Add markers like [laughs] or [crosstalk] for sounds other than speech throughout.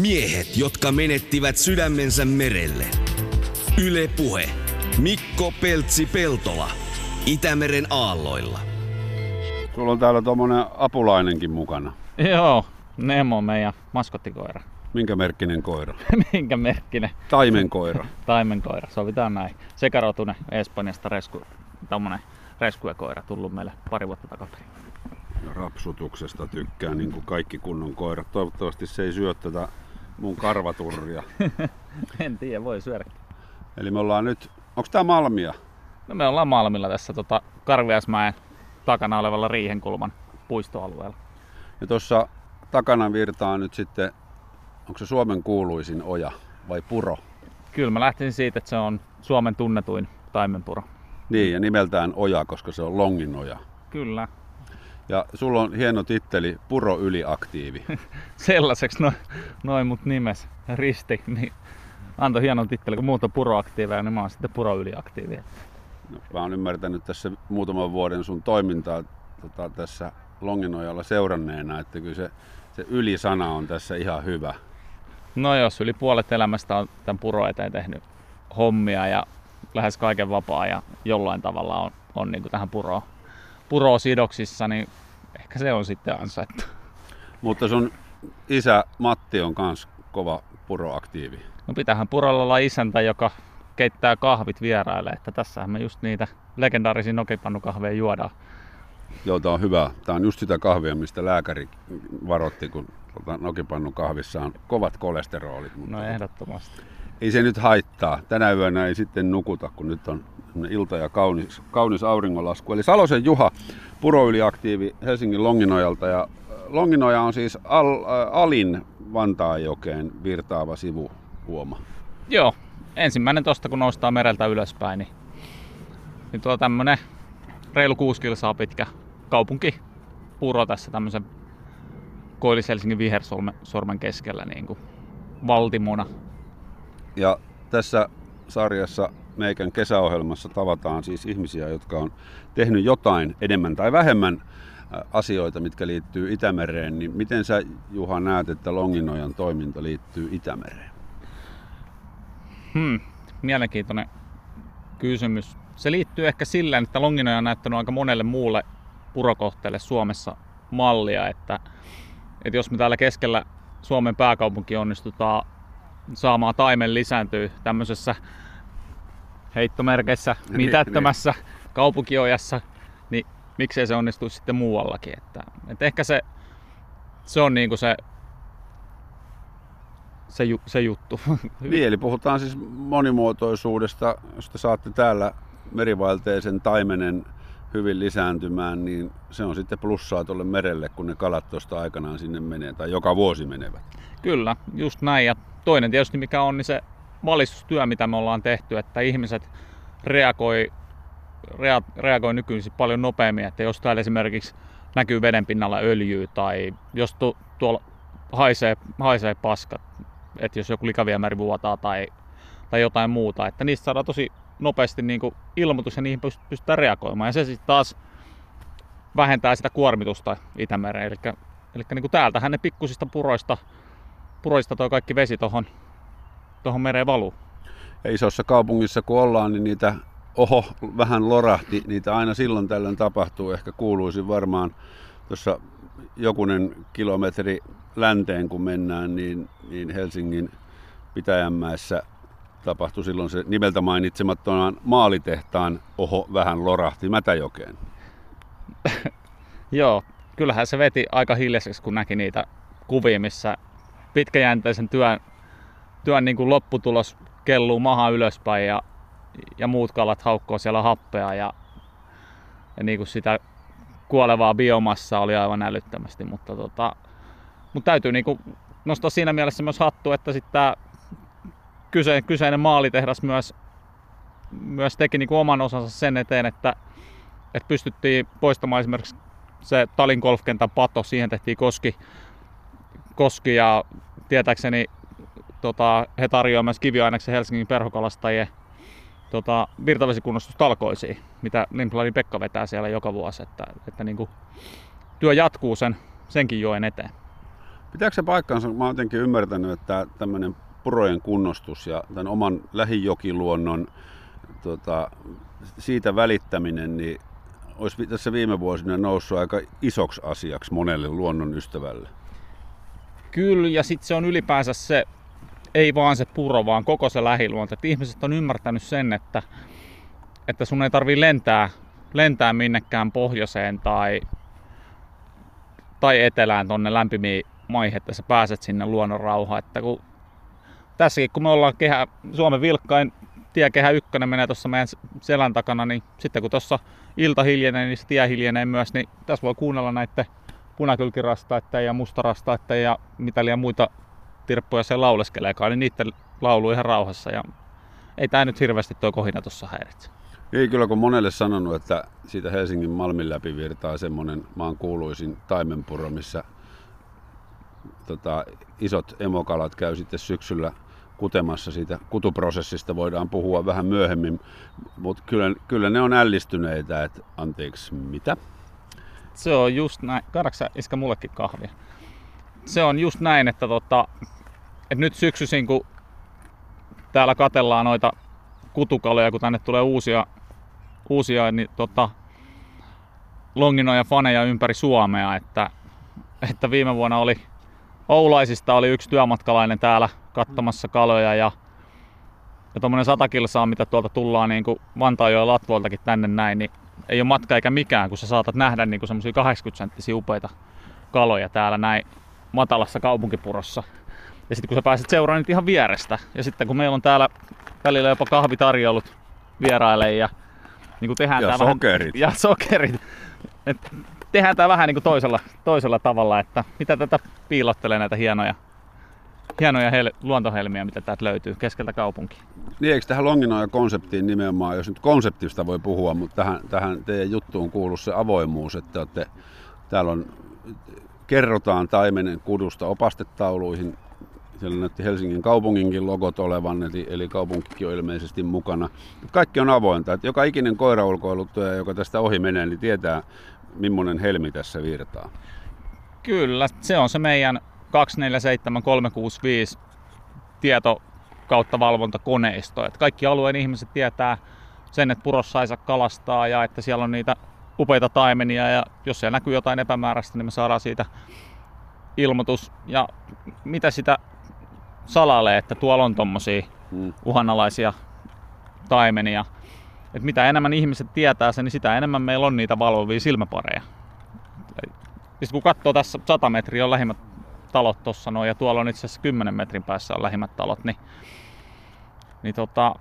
Miehet, jotka menettivät sydämensä merelle. Yle Puhe. Mikko Peltsi-Peltola. Itämeren aalloilla. Sulla on täällä tuommoinen apulainenkin mukana. Joo, Nemo meidän maskottikoira. Minkä merkkinen koira? [laughs] Minkä merkkinen? Taimenkoira. [laughs] Taimenkoira, sovitaan näin. Sekarotunen Espanjasta resku, tommonen reskuekoira tullut meille pari vuotta takaperin. Ja rapsutuksesta tykkää niin kuin kaikki kunnon koirat. Toivottavasti se ei syö tätä mun karvaturria. [laughs] en tiedä, voi syödä. Eli me ollaan nyt, onko tää Malmia? No me ollaan Malmilla tässä tota, Karviasmäen takana olevalla Riihenkulman puistoalueella. Ja tuossa takana virtaa nyt sitten, onko se Suomen kuuluisin oja vai puro? Kyllä mä lähtisin siitä, että se on Suomen tunnetuin taimenpuro. Niin, ja nimeltään oja, koska se on Longin oja. Kyllä. Ja sulla on hieno titteli Puro Yliaktiivi. [laughs] Sellaiseksi noin noi mut nimes Risti, niin antoi hienon titteli, kun muut on puroaktiiveja, niin mä oon sitten puroyliaktiivi. No, mä oon ymmärtänyt tässä muutaman vuoden sun toimintaa tota, tässä Longinojalla seuranneena, että kyllä se, se ylisana on tässä ihan hyvä. No jos yli puolet elämästä on tämän puro eteen tehnyt hommia ja lähes kaiken vapaa ja jollain tavalla on, on niin tähän puroon, puroon sidoksissa, niin ehkä se on sitten ansaittu. Mutta sun isä Matti on kans kova puroaktiivi. No pitähän purolla olla isäntä, joka keittää kahvit vieraille, että tässähän me just niitä legendaarisia nokipannukahveja juodaan. Joo, tää on hyvä. Tää on just sitä kahvia, mistä lääkäri varotti, kun tota, nokipannun kahvissa on kovat kolesterolit. Mutta No ehdottomasti. ei se nyt haittaa. Tänä yönä ei sitten nukuta, kun nyt on ilta ja kaunis, kaunis auringonlasku. Eli Salosen Juha, puroyliaktiivi Helsingin Longinojalta. Ja äh, Longinoja on siis al, äh, alin Vantaajokeen virtaava sivuhuoma. Joo, ensimmäinen tosta kun noustaa mereltä ylöspäin, niin, niin tuo tämmönen reilu 6 kilsaa pitkä kaupunki puro tässä tämmöisen Koillis-Helsingin vihersormen keskellä niin kuin valtimona. Ja tässä sarjassa meikän kesäohjelmassa tavataan siis ihmisiä, jotka on tehnyt jotain enemmän tai vähemmän äh, asioita, mitkä liittyy Itämereen, niin miten sä Juha näet, että Longinojan toiminta liittyy Itämereen? Hmm, mielenkiintoinen kysymys. Se liittyy ehkä silleen, että Longinoja on näyttänyt aika monelle muulle purokohteelle Suomessa mallia, että, että jos me täällä keskellä Suomen pääkaupunki onnistutaan saamaan taimen lisääntyä tämmöisessä heittomerkeissä Niin, mitättömässä kaupunkiojassa, niin miksei se onnistu sitten muuallakin. Että, että ehkä se, se on niinku se, se, ju, se juttu. [laughs] Niin, eli puhutaan siis monimuotoisuudesta, josta saatte täällä merivaelteisen taimenen hyvin lisääntymään, niin se on sitten plussaa tuolle merelle, kun ne kalat tuosta aikanaan sinne menee, tai joka vuosi menevät. Kyllä, just näin. Ja toinen tietysti mikä on, niin se valistustyö, mitä me ollaan tehty, että ihmiset reagoi, rea, reagoi nykyisin paljon nopeammin, että jos täällä esimerkiksi näkyy veden pinnalla öljyä tai jos tu, tuolla haisee, haisee paskat, että jos joku likaviemäri vuotaa tai, tai jotain muuta, että niistä saadaan tosi nopeasti niin kuin ilmoitus ja niihin pystytään reagoimaan. Ja se sitten taas vähentää sitä kuormitusta Itämereen. Eli, eli niin kuin täältähän ne pikkusista puroista, puroista toi kaikki vesi tuohon tohon mereen valuu. Ja isossa kaupungissa kun ollaan, niin niitä oho, vähän lorahti, niitä aina silloin tällöin tapahtuu. Ehkä kuuluisin varmaan tuossa jokunen kilometri länteen kun mennään, niin, niin Helsingin Pitäjänmäessä tapahtui silloin se nimeltä mainitsemattoman maalitehtaan oho vähän lorahti Mätäjokeen. [laughs] Joo, kyllähän se veti aika hiljaiseksi, kun näki niitä kuvia, missä pitkäjänteisen työn, työn niin kuin lopputulos kelluu maha ylöspäin ja, ja muut kalat haukkoo siellä happea ja, ja niin kuin sitä kuolevaa biomassaa oli aivan älyttömästi, mutta, tota, mutta täytyy niin kuin nostaa siinä mielessä myös hattu, että sitten tämä kyse, kyseinen maalitehdas myös, myös teki niin kuin oman osansa sen eteen, että, että pystyttiin poistamaan esimerkiksi se Talin golfkentän pato, siihen tehtiin koski, koski ja tietääkseni tota, he tarjoavat myös kiviaineksen Helsingin perhokalastajien tota, virtavesikunnostustalkoisiin, mitä Limpladin Pekka vetää siellä joka vuosi, että, että niin kuin, työ jatkuu sen, senkin joen eteen. Pitääkö se paikkaansa? Mä oon jotenkin ymmärtänyt, että tämmöinen purojen kunnostus ja tämän oman lähijokiluonnon tota, siitä välittäminen, niin olisi tässä viime vuosina noussut aika isoksi asiaksi monelle luonnon ystävälle. Kyllä, ja sitten se on ylipäänsä se, ei vaan se puro, vaan koko se lähiluonto. Et ihmiset on ymmärtänyt sen, että, että sun ei tarvii lentää, lentää minnekään pohjoiseen tai, tai etelään tonne lämpimiin maihin, että sä pääset sinne luonnon rauhaan. Että kun, tässäkin kun me ollaan kehä, Suomen vilkkain tiekehä ykkönen menee tuossa meidän selän takana, niin sitten kun tuossa ilta hiljenee, niin se tie hiljenee myös, niin tässä voi kuunnella näiden punakylkirastaiden ja mustarastaiden ja mitä liian muita tirppuja se lauleskeleekaan, niin niiden laulu ihan rauhassa. Ja ei tämä nyt hirveästi tuo kohina tuossa häiritse. Ei kyllä, kun monelle sanonut, että siitä Helsingin Malmin läpi virtaa semmoinen maan kuuluisin taimenpuro, missä tota, isot emokalat käy sitten syksyllä kutemassa siitä kutuprosessista voidaan puhua vähän myöhemmin, mutta kyllä, kyllä ne on ällistyneitä, että anteeksi, mitä? Se on just näin. Kaadaksä iskä mullekin kahvia? Se on just näin, että, tota, että nyt syksyisin kun täällä katellaan noita kutukaloja, kun tänne tulee uusia, uusia niin tota, longinoja faneja ympäri Suomea, että, että viime vuonna oli Oulaisista oli yksi työmatkalainen täällä katsomassa kaloja ja, ja tuommoinen sata kilsaa, mitä tuolta tullaan niin Vantaajoen Latvoiltakin tänne näin, niin ei ole matka eikä mikään, kun sä saatat nähdä niin semmoisia 80 senttisiä upeita kaloja täällä näin matalassa kaupunkipurossa. Ja sitten kun sä pääset seuraamaan niitä ihan vierestä, ja sitten kun meillä on täällä välillä jopa kahvitarjoulut vieraille ja niin kuin tehdään ja tää sokerit. Vähän, ja sokerit. Et tehdään tämä vähän niin kuin toisella, toisella tavalla, että mitä tätä piilottelee näitä hienoja, hienoja hel- luontohelmiä, mitä täältä löytyy keskeltä kaupunkia. Niin, eikö tähän Longinoja-konseptiin nimenomaan, jos nyt konseptista voi puhua, mutta tähän, tähän teidän juttuun kuuluu se avoimuus, että olette, täällä on, kerrotaan taimenen kudusta opastetauluihin, siellä näytti Helsingin kaupunginkin logot olevan, eli, eli kaupunkikin on ilmeisesti mukana. Kaikki on avointa, että joka ikinen koiraulkoiluttaja, joka tästä ohi menee, niin tietää, millainen helmi tässä virtaa. Kyllä, se on se meidän 247365 tieto kautta valvontakoneisto. Että kaikki alueen ihmiset tietää sen, että purossa ei saa kalastaa ja että siellä on niitä upeita taimenia ja jos siellä näkyy jotain epämääräistä, niin me saadaan siitä ilmoitus. Ja mitä sitä salalee, että tuolla on tommosia hmm. uhanalaisia taimenia. Et mitä enemmän ihmiset tietää sen, niin sitä enemmän meillä on niitä valvovia silmäpareja. Ja kun katsoo tässä 100 metriä on lähimmät talot tuossa noin, ja tuolla on itse asiassa 10 metrin päässä on lähimmät talot, niin, niin tota,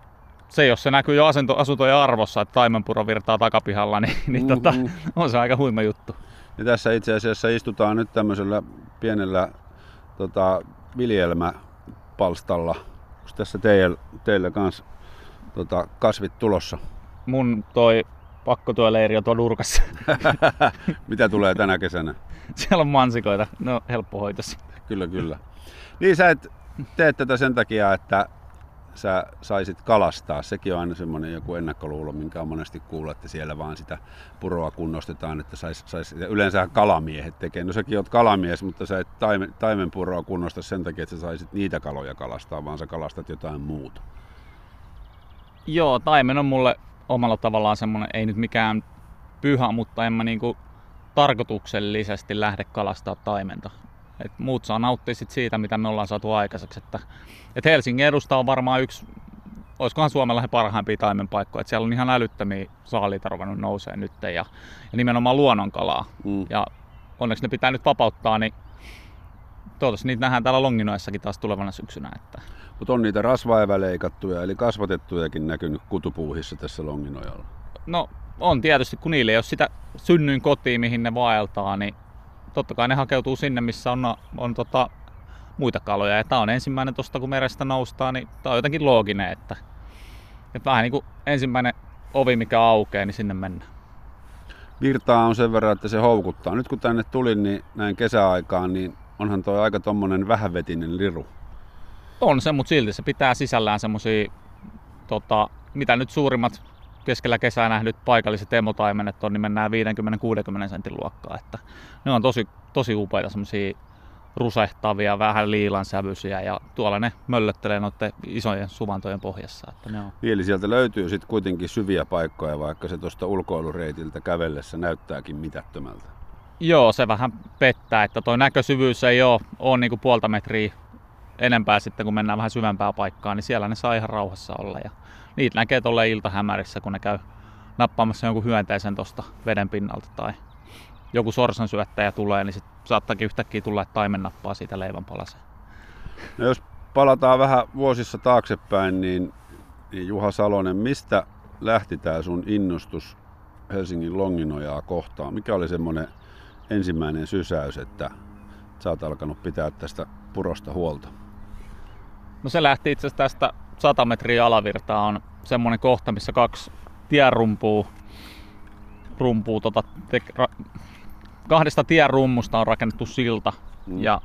se jos se näkyy jo asunto, asuntojen arvossa, että taimenpuro virtaa takapihalla, niin, niin mm-hmm. tota, on se aika huima juttu. Ja tässä itse asiassa istutaan nyt tämmöisellä pienellä tota, viljelmäpalstalla. Onko tässä teillä, teillä kanssa tota, kasvit tulossa? Mun toi pakkotyöleiri on tuolla nurkassa. [laughs] Mitä tulee tänä kesänä? Siellä on mansikoita, ne on helppohoitosi. Kyllä, kyllä. Niin sä et tee tätä sen takia, että sä saisit kalastaa. Sekin on aina semmoinen joku ennakkoluulo, minkä on monesti kuullut, että siellä vaan sitä puroa kunnostetaan, että sais, sais, yleensä kalamiehet tekee. No säkin oot kalamies, mutta sä et taimen, taimenpuroa kunnosta sen takia, että sä saisit niitä kaloja kalastaa, vaan sä kalastat jotain muuta. Joo, taimen on mulle omalla tavallaan semmoinen, ei nyt mikään pyhä, mutta en mä niinku tarkoituksellisesti lähde kalastaa taimenta. Et muut saa nauttia sit siitä, mitä me ollaan saatu aikaiseksi. Että, et Helsingin edusta on varmaan yksi, olisikohan Suomella parhaimpia taimenpaikkoja. Et siellä on ihan älyttömiä saaliita ruvennut nousee nyt ja, ja nimenomaan luonnonkalaa. Mm. Ja onneksi ne pitää nyt vapauttaa, niin toivottavasti niitä nähdään täällä Longinoissakin taas tulevana syksynä. Että... Mutta on niitä rasvaeväleikattuja, eli kasvatettujakin näkynyt kutupuuhissa tässä Longinojalla. No on tietysti, kun niille ei ole sitä synnyin kotiin, mihin ne vaeltaa, niin totta kai ne hakeutuu sinne, missä on, on tota, muita kaloja. Ja tämä on ensimmäinen tuosta, kun merestä noustaan, niin tämä on jotenkin looginen, että, että vähän niin kuin ensimmäinen ovi, mikä aukeaa, niin sinne mennään. Virtaa on sen verran, että se houkuttaa. Nyt kun tänne tulin, niin näin kesäaikaan, niin onhan tuo aika tommonen vähävetinen liru. On se, mutta silti se pitää sisällään semmosia, tota, mitä nyt suurimmat keskellä kesää nähdyt paikalliset emotaimenet on, niin mennään 50-60 sentin luokkaa. Että ne on tosi, tosi upeita semmosia rusehtavia, vähän liilan sävyisiä ja tuolla ne möllöttelee noiden isojen suvantojen pohjassa. Että ne on. Eli sieltä löytyy sitten kuitenkin syviä paikkoja, vaikka se tuosta ulkoilureitiltä kävellessä näyttääkin mitättömältä. Joo, se vähän pettää, että tuo näkösyvyys ei ole, ole niin kuin puolta metriä enempää sitten, kun mennään vähän syvempää paikkaa, niin siellä ne saa ihan rauhassa olla. Ja niitä näkee tuolla iltahämärissä, kun ne käy nappaamassa jonkun hyönteisen tuosta veden pinnalta tai joku sorsan syöttäjä tulee, niin sit saattaakin yhtäkkiä tulla, että taimen nappaa siitä leivän palaseen. No jos palataan vähän vuosissa taaksepäin, niin, niin Juha Salonen, mistä lähti tämä sun innostus Helsingin Longinojaa kohtaan? Mikä oli semmoinen ensimmäinen sysäys, että sä oot alkanut pitää tästä purosta huolta? No se lähti itse asiassa tästä 100 metriä alavirtaa on semmoinen kohta, missä kaksi tierumpuu rumpuu, tota, te, ra, kahdesta tienrummusta on rakennettu silta. Mm. Ja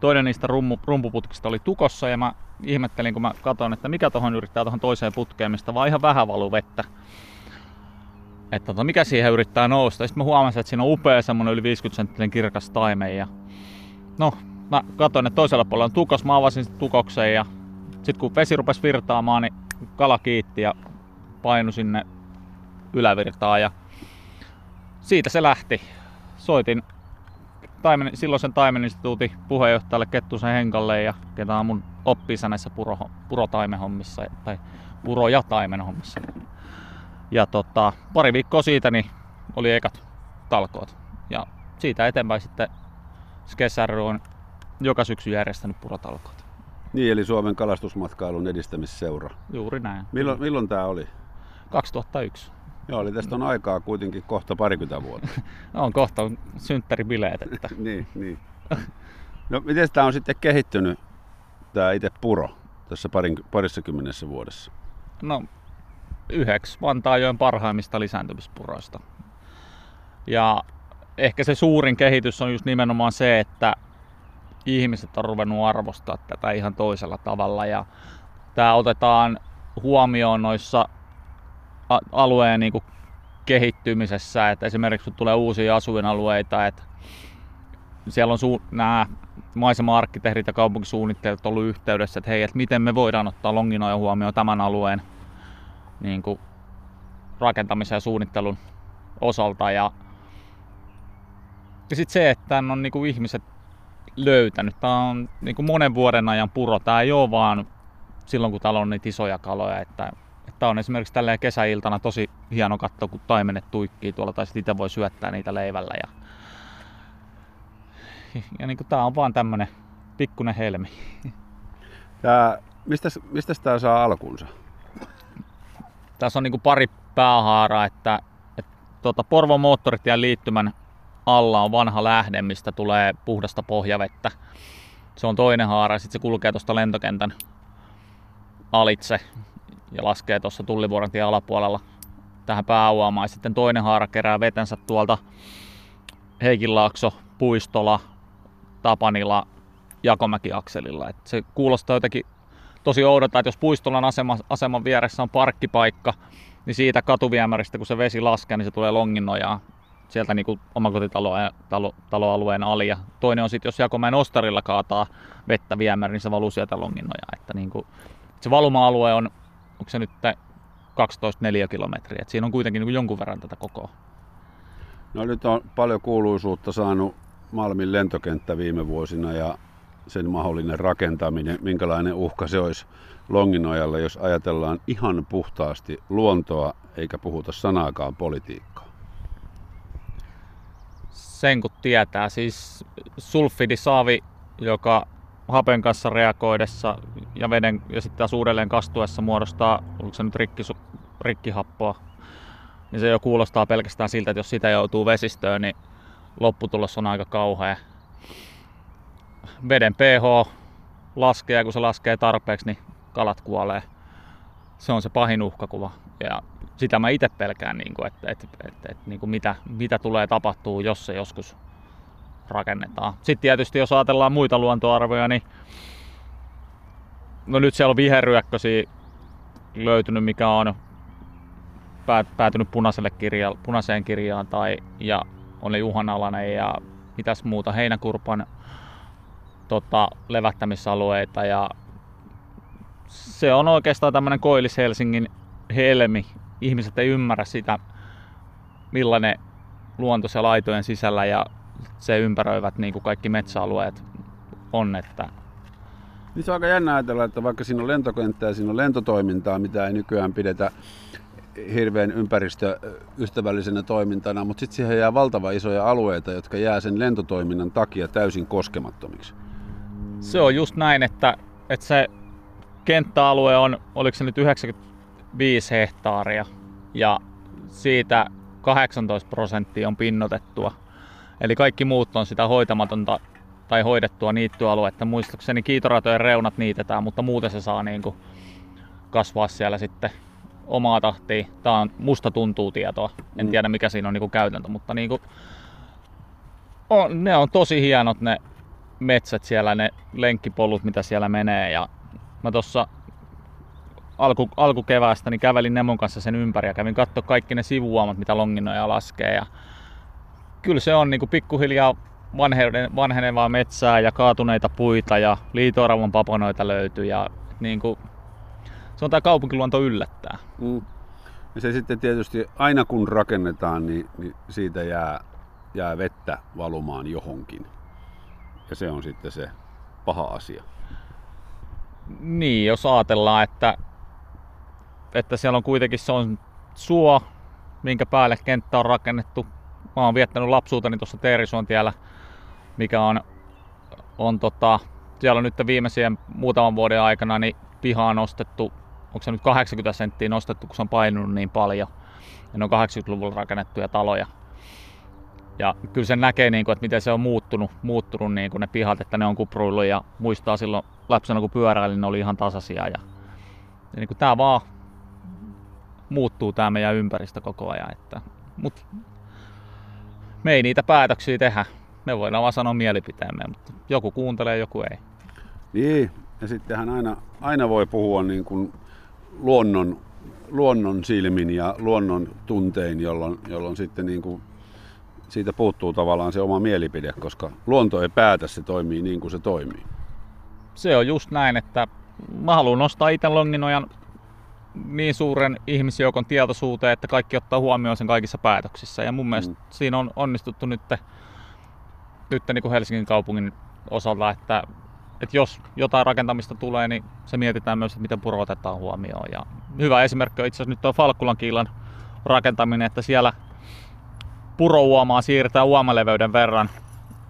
toinen niistä rummu, rumpuputkista oli tukossa ja mä ihmettelin, kun mä katsoin, että mikä tuohon yrittää tuohon toiseen putkeen, mistä vaan ihan vähän valuu vettä. Että tota, mikä siihen yrittää nousta. Sitten mä huomasin, että siinä on upea semmonen yli 50 senttinen kirkas taime. Ja... No, mä katsoin, että toisella puolella on tukos. Mä avasin sitten tukoksen ja sitten kun vesi rupesi virtaamaan, niin kala kiitti ja painu sinne ylävirtaan. Ja siitä se lähti. Soitin taimen, silloisen taimeninstituutin puheenjohtajalle Kettusen Henkalle ja ketä on mun oppisa näissä puro, purotaimenhommissa tai puro- ja taimenhommissa. Ja tota, pari viikkoa siitä niin oli ekat talkoot. Ja siitä eteenpäin sitten SKSR on joka syksy järjestänyt purotalkoot. Niin, eli Suomen kalastusmatkailun edistämisseura. Juuri näin. Milloin, milloin tämä oli? 2001. Joo, eli tästä on aikaa kuitenkin kohta parikymmentä vuotta. [laughs] on kohta on synttäribileet. Että... [laughs] niin, niin. No miten tämä on sitten kehittynyt, tämä itse puro, tässä parin, parissa kymmenessä vuodessa? No yhdeksi Vantaajoen parhaimmista lisääntymispuroista. Ja ehkä se suurin kehitys on just nimenomaan se, että ihmiset on ruvennut arvostaa tätä ihan toisella tavalla ja tämä otetaan huomioon noissa alueen niin kuin kehittymisessä, että esimerkiksi kun tulee uusia asuinalueita, että siellä on su- nämä maisema-arkkitehdit ja kaupunkisuunnittelijat ollut yhteydessä, että hei, että miten me voidaan ottaa Longinoja huomioon tämän alueen niin kuin rakentamisen ja suunnittelun osalta. Ja, ja sitten se, että on niin kuin ihmiset löytänyt. Tämä on niin kuin monen vuoden ajan puro. Tämä ei ole vaan silloin, kun täällä on niitä isoja kaloja. Että, että on esimerkiksi tällä kesäiltana tosi hieno katto, kun taimenet tuikkii tuolla, tai sitten itse voi syöttää niitä leivällä. Ja, ja niin kuin tämä on vaan tämmöinen pikkunen helmi. Tää, mistä, mistä tämä saa alkunsa? Tässä on niin kuin pari päähaaraa, että, että tuota Porvon moottoritien liittymän alla on vanha lähde, mistä tulee puhdasta pohjavettä. Se on toinen haara sitten se kulkee tuosta lentokentän alitse ja laskee tuossa Tullivuoren tien alapuolella tähän pääuomaan. Sitten toinen haara kerää vetensä tuolta Heikinlaakso, Puistola, Tapanila, Jakomäki-akselilla. Et se kuulostaa jotenkin tosi oudolta, että jos Puistolan asema, aseman vieressä on parkkipaikka, niin siitä katuviemäristä, kun se vesi laskee, niin se tulee Longinnojaan sieltä niin kuin omakotitaloalueen ali. Ja toinen on sitten, jos Jakomäen ostarilla kaataa vettä viemäri, niin se valuu sieltä Longinnojaan. Että niin kuin, se valuma-alue on, onko se nyt 12 kilometriä. Et siinä on kuitenkin niin kuin jonkun verran tätä kokoa. No nyt on paljon kuuluisuutta saanut Malmin lentokenttä viime vuosina ja sen mahdollinen rakentaminen, minkälainen uhka se olisi Longinojalle, jos ajatellaan ihan puhtaasti luontoa eikä puhuta sanaakaan politiikkaa? Sen kun tietää, siis sulfidisaavi, joka hapen kanssa reagoidessa ja veden ja sitten taas uudelleen kastuessa muodostaa, onko se nyt rikki, rikkihappoa, niin se jo kuulostaa pelkästään siltä, että jos sitä joutuu vesistöön, niin lopputulos on aika kauhea. Veden pH laskee ja kun se laskee tarpeeksi, niin kalat kuolee. Se on se pahin uhkakuva. Ja sitä mä itse pelkään, niin kuin, että, että, että, että niin kuin mitä, mitä tulee tapahtuu, jos se joskus rakennetaan. Sitten tietysti jos ajatellaan muita luontoarvoja, niin no nyt siellä on viherryökkösiä löytynyt, mikä on päätynyt punaiselle kirja, punaiseen kirjaan tai, ja oli uhanalainen ja mitäs muuta, heinäkurpan tota, levättämisalueita ja se on oikeastaan tämmöinen Koillis-Helsingin helmi. Ihmiset ei ymmärrä sitä, millainen luonto se laitojen sisällä ja se ympäröivät niin kuin kaikki metsäalueet on. Että niin se on aika jännä ajatella, että vaikka siinä on lentokenttä ja siinä on lentotoimintaa, mitä ei nykyään pidetä hirveän ympäristöystävällisenä toimintana, mutta sitten siihen jää valtava isoja alueita, jotka jää sen lentotoiminnan takia täysin koskemattomiksi. Se on just näin, että, että se kenttäalue on, oliko se nyt 95 hehtaaria ja siitä 18 prosenttia on pinnotettua. Eli kaikki muut on sitä hoitamatonta tai hoidettua niittyaluetta. Muistaakseni kiitoratojen reunat niitetään, mutta muuten se saa niin kuin kasvaa siellä sitten omaa tahtia. Tämä on musta tuntuu tietoa. En mm. tiedä mikä siinä on niin kuin käytäntö, mutta niin kuin on, ne on tosi hienot ne metsät siellä, ne lenkkipolut mitä siellä menee. Ja mä tuossa alku, alkukeväästä niin kävelin Nemon kanssa sen ympäri ja kävin katsoa kaikki ne sivuuomat, mitä Longinoja laskee. Ja kyllä se on niin kuin pikkuhiljaa vanhenevaa metsää ja kaatuneita puita ja liitoravon paponoita löytyy. Ja niin kuin, se on tämä kaupunkiluonto yllättää. Mm. Ja se sitten tietysti aina kun rakennetaan, niin, niin siitä jää, jää vettä valumaan johonkin. Ja se on sitten se paha asia. Niin, jos ajatellaan, että, että siellä on kuitenkin se on suo, minkä päälle kenttä on rakennettu. Mä oon viettänyt lapsuuteni tuossa Teerisuontiellä, mikä on, on tota, siellä on nyt viimeisien muutaman vuoden aikana niin pihaa nostettu, onko se nyt 80 senttiä nostettu, kun se on painunut niin paljon. Ja ne on 80-luvulla rakennettuja taloja. Ja kyllä se näkee, niin kuin, että miten se on muuttunut, muuttunut niin kuin ne pihat, että ne on kupruillut ja muistaa silloin lapsena kun pyöräilin, ne oli ihan tasaisia. Ja, ja niin kuin tämä vaan muuttuu tämä meidän ympäristö koko ajan. Että, mut me ei niitä päätöksiä tehdä. Me voidaan vaan sanoa mielipiteemme, mutta joku kuuntelee, joku ei. Niin, ja sittenhän aina, aina voi puhua niin kuin luonnon, luonnon silmin ja luonnon tuntein, jolloin, jolloin sitten niin kuin siitä puuttuu tavallaan se oma mielipide, koska luonto ei päätä, se toimii niin kuin se toimii. Se on just näin, että mä haluan nostaa itse Longinojan niin suuren ihmisjoukon tietoisuuteen, että kaikki ottaa huomioon sen kaikissa päätöksissä. Ja mun mielestä mm. siinä on onnistuttu nyt, nyt niin kuin Helsingin kaupungin osalta, että, että jos jotain rakentamista tulee, niin se mietitään myös, että miten puro otetaan huomioon. Ja hyvä esimerkki on itse asiassa nyt tuo Falkkulan kiilan rakentaminen, että siellä purouomaa siirretään uomaleveyden verran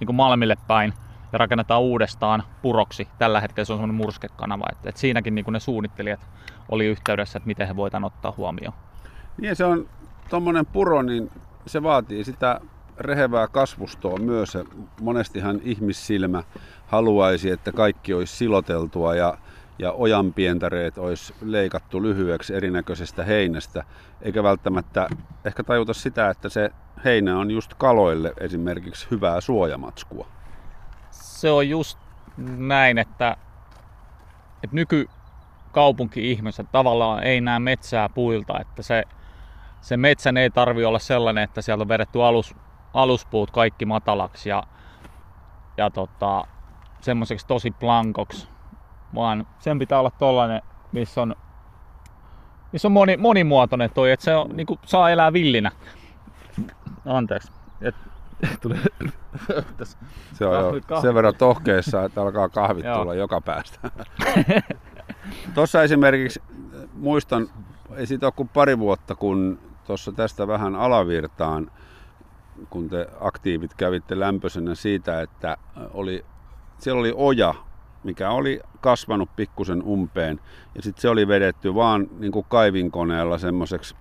niin kuin Malmille päin ja rakennetaan uudestaan puroksi. Tällä hetkellä se on semmoinen murskekanava. Että, että siinäkin niin kuin ne suunnittelijat oli yhteydessä, että miten he voitaan ottaa huomioon. Niin se on tuommoinen puro, niin se vaatii sitä rehevää kasvustoa myös. Monestihan ihmissilmä haluaisi, että kaikki olisi siloteltua ja ja ojanpientareet olisi leikattu lyhyeksi erinäköisestä heinästä, eikä välttämättä ehkä tajuta sitä, että se heinä on just kaloille esimerkiksi hyvää suojamatskua. Se on just näin, että, että nykykaupunki-ihmiset tavallaan ei näe metsää puilta, että se, se metsän ei tarvi olla sellainen, että sieltä on vedetty alus, aluspuut kaikki matalaksi ja, ja tota, semmoiseksi tosi plankoksi, vaan sen pitää olla tollanen, missä on, missä on moni, monimuotoinen toi, että se on, niin kuin, saa elää villinä. Anteeksi. Et, [laughs] tuli se on jo sen verran tohkeessa, että alkaa kahvit tulla joka päästä. [laughs] Tuossa esimerkiksi muistan, ei siitä ole kuin pari vuotta, kun tuossa tästä vähän alavirtaan, kun te aktiivit kävitte lämpöisenä siitä, että oli, siellä oli oja, mikä oli kasvanut pikkusen umpeen. Ja sitten se oli vedetty vaan niin kuin kaivinkoneella semmoiseksi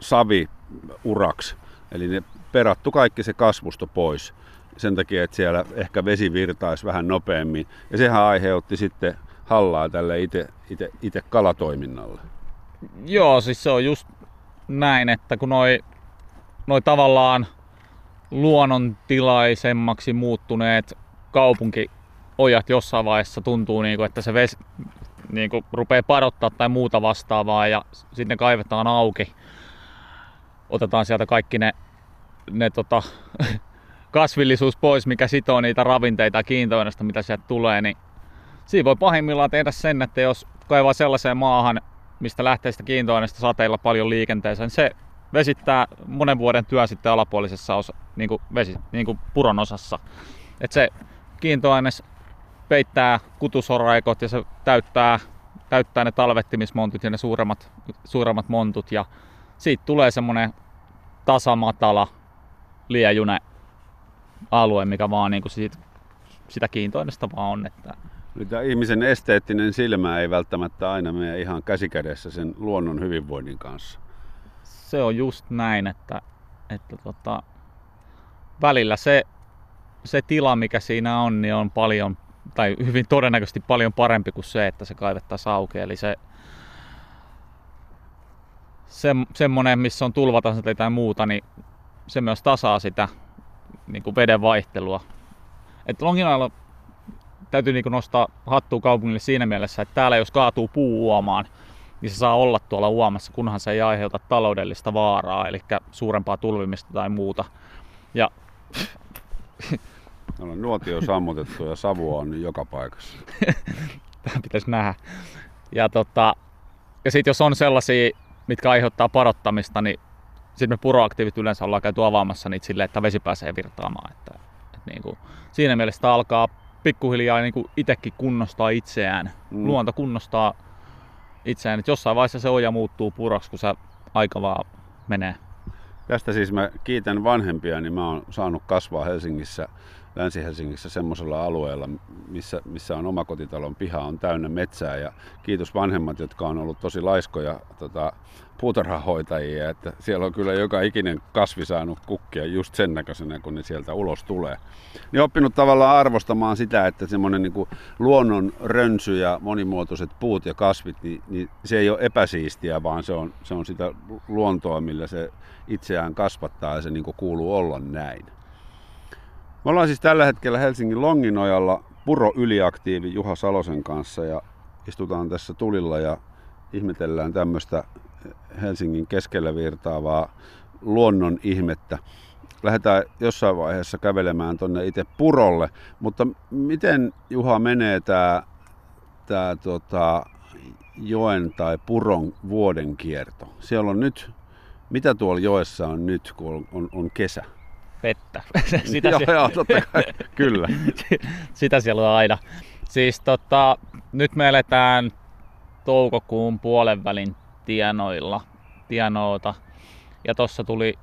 saviuraksi. Eli ne perattu kaikki se kasvusto pois sen takia, että siellä ehkä vesi virtaisi vähän nopeammin. Ja sehän aiheutti sitten hallaa tälle itse, itse, itse kalatoiminnalle. Joo, siis se on just näin, että kun noi, noi tavallaan luonnontilaisemmaksi muuttuneet kaupunki ojat jossain vaiheessa tuntuu, niin kuin, että se vesi niin kuin, rupeaa padottaa tai muuta vastaavaa ja sitten kaivetaan auki. Otetaan sieltä kaikki ne, ne tota, [laughs] kasvillisuus pois, mikä sitoo niitä ravinteita ja mitä sieltä tulee, niin siinä voi pahimmillaan tehdä sen, että jos kaivaa sellaiseen maahan, mistä lähtee sitä kiintoaineista sateilla paljon liikenteeseen, se vesittää monen vuoden työ sitten alapuolisessa osa, niin kuin, vesi, niin kuin puron osassa. Et se kiintoaines peittää kutusoraikot ja se täyttää, täyttää ne talvettimismontut ja ne suuremmat, suuremmat montut ja siitä tulee semmonen tasamatala liejune alue, mikä vaan niin kuin siitä, sitä kiintoaineesta vaan on. Että... Tämä ihmisen esteettinen silmä ei välttämättä aina mene ihan käsikädessä sen luonnon hyvinvoinnin kanssa. Se on just näin, että, että tota, välillä se, se tila, mikä siinä on, niin on paljon, tai hyvin todennäköisesti paljon parempi kuin se, että se kaivettaisiin auki. Eli se, se semmoinen, missä on tulvatasat tai muuta, niin se myös tasaa sitä niin kuin veden vaihtelua. Et Longinalla täytyy niin nostaa hattua kaupungille siinä mielessä, että täällä jos kaatuu puu uomaan, niin se saa olla tuolla uomassa, kunhan se ei aiheuta taloudellista vaaraa, eli suurempaa tulvimista tai muuta. Ja No, nuotio on sammutettu ja savua on joka paikassa. [laughs] Tämä pitäisi nähdä. Ja, tota, ja sitten jos on sellaisia, mitkä aiheuttaa parottamista, niin sitten me puroaktiivit yleensä ollaan käyty avaamassa niitä silleen, että vesi pääsee virtaamaan. Että, että niin kuin, siinä mielessä alkaa pikkuhiljaa niin kuin itsekin kunnostaa itseään. Mm. Luonto kunnostaa itseään. Että jossain vaiheessa se oja muuttuu puroksi, kun se aika vaan menee. Tästä siis mä kiitän vanhempia, niin mä oon saanut kasvaa Helsingissä Länsi-Helsingissä semmoisella alueella, missä, missä on omakotitalon piha, on täynnä metsää ja kiitos vanhemmat, jotka on ollut tosi laiskoja tota, puutarhahoitajia, että siellä on kyllä joka ikinen kasvi saanut kukkia just sen näköisenä, kun ne sieltä ulos tulee. Niin oppinut tavallaan arvostamaan sitä, että semmoinen niin luonnon rönsy ja monimuotoiset puut ja kasvit, niin, niin se ei ole epäsiistiä, vaan se on, se on sitä luontoa, millä se itseään kasvattaa ja se niin kuuluu olla näin. Me ollaan siis tällä hetkellä Helsingin Longinojalla Puro Yliaktiivi Juha Salosen kanssa ja istutaan tässä tulilla ja ihmetellään tämmöistä Helsingin keskellä virtaavaa luonnon ihmettä. Lähdetään jossain vaiheessa kävelemään tuonne itse Purolle, mutta miten Juha menee tämä tää, tota, joen tai Puron vuoden kierto? Siellä on nyt, mitä tuolla joessa on nyt, kun on, on, on kesä? Vettä. [laughs] Sitä joo, joo, totta kai. [laughs] Kyllä. Sitä siellä on aina. Siis tota, nyt me eletään toukokuun puolen välin tienoilla, tienoota. Ja tossa tuli,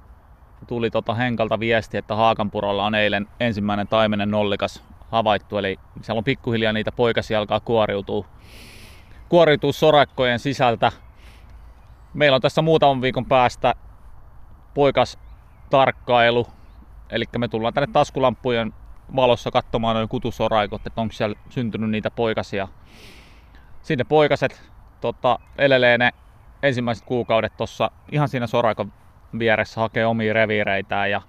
tuli tota Henkalta viesti, että Haakanpurolla on eilen ensimmäinen taimenen nollikas havaittu. Eli siellä on pikkuhiljaa niitä poikasia alkaa kuoriutua, kuoriutua sorakkojen sisältä. Meillä on tässä muutaman viikon päästä poikas tarkkailu Eli me tullaan tänne taskulampujen valossa katsomaan noin kutusoraikot, että onko siellä syntynyt niitä poikasia. Sinne poikaset tota, elelee ne ensimmäiset kuukaudet tuossa ihan siinä soraikon vieressä hakee omia reviireitään ja,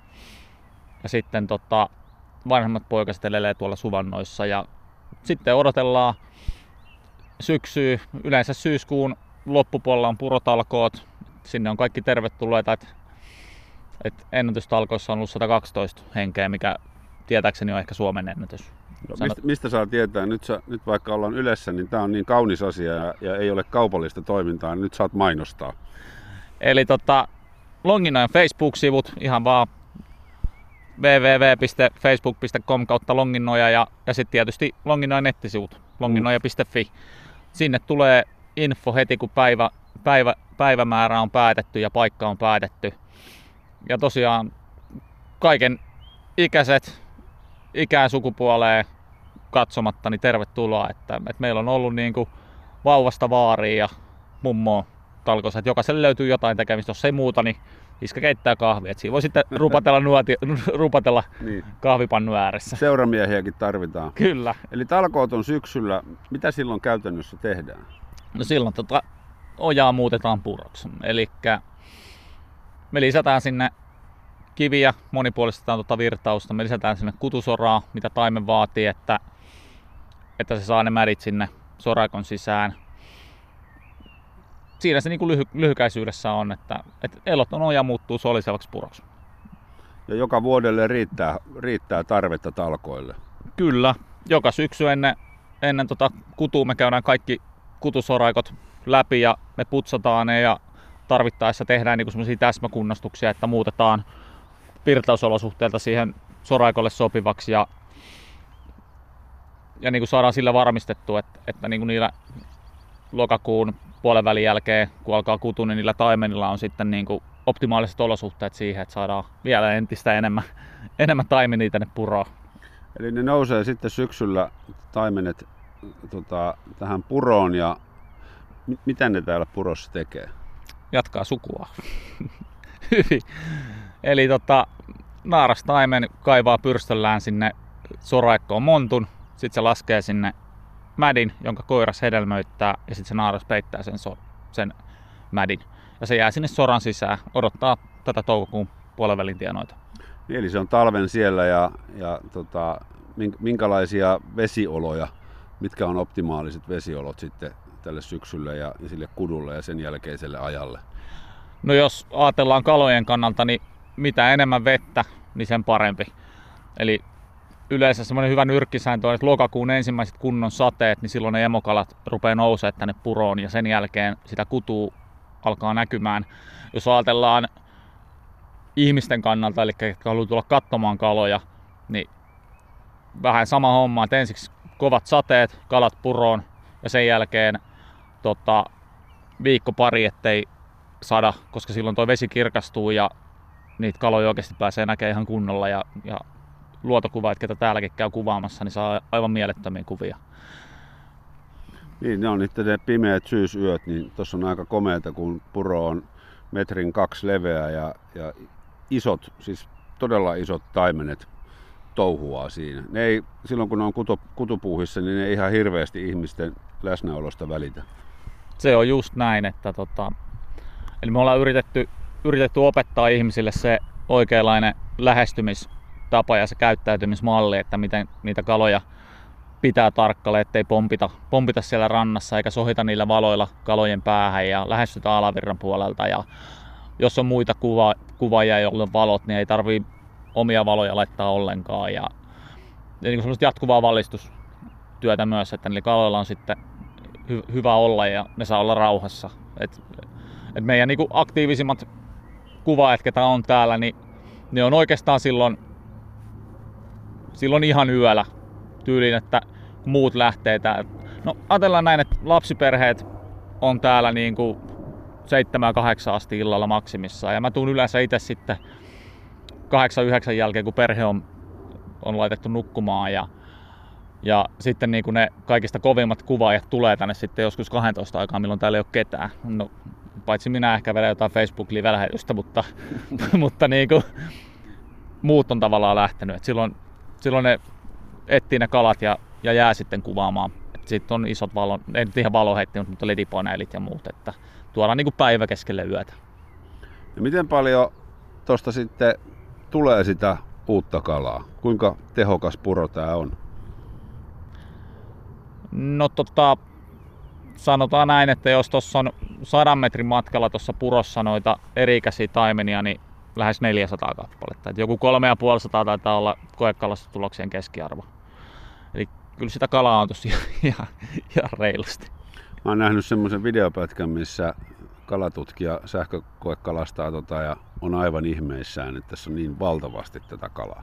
ja sitten tota, vanhemmat poikaset elelee tuolla suvannoissa. Ja sitten odotellaan syksyä, yleensä syyskuun loppupuolella on purotalkoot, sinne on kaikki tervetulleita, että et ennätystalkoissa on ollut 112 henkeä, mikä tietääkseni on ehkä Suomen ennätys. No, Sanot... mistä, mistä saa tietää? Nyt, sä, nyt vaikka ollaan ylessä, niin tämä on niin kaunis asia ja, ja ei ole kaupallista toimintaa, niin nyt saat mainostaa. Eli tota, Longinojan Facebook-sivut, ihan vaan www.facebook.com kautta Longinoja ja, ja sitten tietysti Longinojan nettisivut, longinoja.fi. Sinne tulee info heti, kun päivä, päivä, päivämäärä on päätetty ja paikka on päätetty ja tosiaan kaiken ikäiset, ikään sukupuoleen katsomatta, niin tervetuloa. Että, että meillä on ollut niin kuin vauvasta vaariin ja mummoa talkoissa, että jokaiselle löytyy jotain tekemistä, jos ei muuta, niin iskä keittää kahvia. Että siinä voi sitten [laughs] rupatella, nuoti, [laughs] rupatella niin. kahvipannu ääressä. Seuramiehiäkin tarvitaan. Kyllä. Eli talkoot on syksyllä. Mitä silloin käytännössä tehdään? No silloin tota, ojaa muutetaan puroksi. Eli me lisätään sinne kiviä, monipuolistetaan tuota virtausta, me lisätään sinne kutusoraa, mitä taimen vaatii, että, että se saa ne märit sinne sorakon sisään. Siinä se niin kuin lyhy, lyhykäisyydessä on, että, että eloton oja muuttuu solisevaksi puroksi. Ja joka vuodelle riittää, riittää tarvetta talkoille. Kyllä, joka syksy ennen, ennen tota kutua me käydään kaikki kutusoraikot läpi ja me putsataan ne ja tarvittaessa tehdään niinku semmoisia täsmäkunnostuksia, että muutetaan virtausolosuhteilta siihen soraikolle sopivaksi ja, ja niinku saadaan sillä varmistettua, että, että niinku niillä lokakuun puolen välin jälkeen, kun alkaa kutu, niin niillä taimenilla on sitten niinku optimaaliset olosuhteet siihen, että saadaan vielä entistä enemmän, [laughs] enemmän taimenia tänne puroon. Eli ne nousee sitten syksyllä taimenet tota, tähän puroon ja mitä ne täällä purossa tekee? Jatkaa sukua. [laughs] Eli tota, naarastaimen kaivaa pyrstöllään sinne soraikkoon montun, sitten se laskee sinne mädin, jonka koiras hedelmöittää ja sitten se naaras peittää sen, so, sen mädin. Ja se jää sinne soran sisään, odottaa tätä toukokuun puolen tienoita. Eli se on talven siellä ja, ja tota, minkälaisia vesioloja, mitkä on optimaaliset vesiolot sitten tälle syksylle ja, sille kudulle ja sen jälkeiselle ajalle? No jos ajatellaan kalojen kannalta, niin mitä enemmän vettä, niin sen parempi. Eli yleensä semmoinen hyvä nyrkkisääntö on, että lokakuun ensimmäiset kunnon sateet, niin silloin ne emokalat rupeaa nousemaan tänne puroon ja sen jälkeen sitä kutuu alkaa näkymään. Jos ajatellaan ihmisten kannalta, eli jotka haluaa tulla katsomaan kaloja, niin vähän sama homma, että ensiksi kovat sateet, kalat puroon ja sen jälkeen tota, viikko pari, ettei sada, koska silloin tuo vesi kirkastuu ja niitä kaloja oikeasti pääsee näkemään ihan kunnolla ja, ja luotokuvaajat, ketä täälläkin käy kuvaamassa, niin saa aivan mielettömiä kuvia. Niin, ne on niitä ne pimeät syysyöt, niin tuossa on aika komeata, kun puro on metrin kaksi leveä ja, ja isot, siis todella isot taimenet touhuaa siinä. Ne ei, silloin kun ne on kutu, kutupuuhissa, niin ne ei ihan hirveästi ihmisten läsnäolosta välitä. Se on just näin, että tota, eli me ollaan yritetty, yritetty opettaa ihmisille se oikeanlainen lähestymistapa ja se käyttäytymismalli, että miten niitä kaloja pitää tarkkailla, ettei pompita, pompita siellä rannassa eikä sohita niillä valoilla kalojen päähän ja lähestytä alavirran puolelta. Ja jos on muita kuva, kuvaajia, joilla on valot, niin ei tarvii omia valoja laittaa ollenkaan. Ja, ja niin jatkuvaa valistustyötä myös, että niillä kaloilla on sitten hy, hyvä olla ja ne saa olla rauhassa. Et, et meidän niin aktiivisimmat kuvaajat, ketä on täällä, niin ne on oikeastaan silloin, silloin ihan yöllä tyyliin, että muut lähtee täällä. No ajatellaan näin, että lapsiperheet on täällä niin kuin 7-8 asti illalla maksimissaan. Ja mä tuun yleensä itse sitten 8-9 jälkeen, kun perhe on, on laitettu nukkumaan. Ja, ja sitten niin kuin ne kaikista kovimmat kuvaajat tulee tänne sitten joskus 12 aikaa, milloin täällä ei ole ketään. No, paitsi minä ehkä vielä jotain facebook live mutta, [laughs] mutta niin kuin, muut on tavallaan lähtenyt. Et silloin, silloin ne etsii ne kalat ja, ja jää sitten kuvaamaan. Sitten on isot valon, ei nyt ihan valoheitti, mutta ledipaneelit ja muut, että tuodaan niin kuin päivä keskelle yötä. Ja miten paljon tuosta sitten tulee sitä uutta kalaa? Kuinka tehokas puro tämä on? No tota, sanotaan näin, että jos tuossa on sadan metrin matkalla tuossa purossa noita erikäisiä taimenia, niin lähes 400 kappaletta. Et joku 350 taitaa olla koekalassa tuloksien keskiarvo. Eli kyllä sitä kalaa on tosi [laughs] ihan, ihan reilusti. Mä oon nähnyt semmoisen videopätkän, missä kalatutkija sähkökoekalastaa tota ja on aivan ihmeissään, että tässä on niin valtavasti tätä kalaa.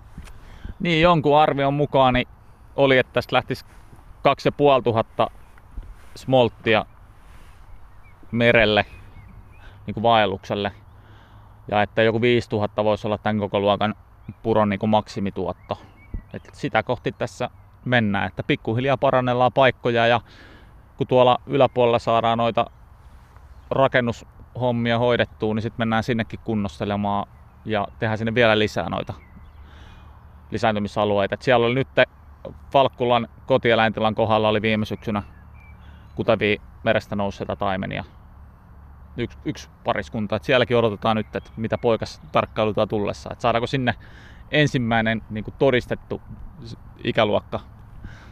Niin, jonkun arvion mukaan niin oli, että tästä lähtisi 2500 smolttia merelle niin kuin vaellukselle. Ja että joku 5000 voisi olla tämän koko luokan puron niin kuin maksimituotto. Et sitä kohti tässä mennään, että pikkuhiljaa parannellaan paikkoja ja kun tuolla yläpuolella saadaan noita rakennushommia hoidettua, niin sitten mennään sinnekin kunnostelemaan ja tehdään sinne vielä lisää noita lisääntymisalueita. Et siellä oli nyt Falkkulan kotieläintilan kohdalla oli viime syksynä kutavia merestä nousseita taimenia. Yksi, yksi pariskunta. Et sielläkin odotetaan nyt, että mitä poikas tarkkailutaan tullessa. Et saadaanko sinne ensimmäinen niin kuin todistettu ikäluokka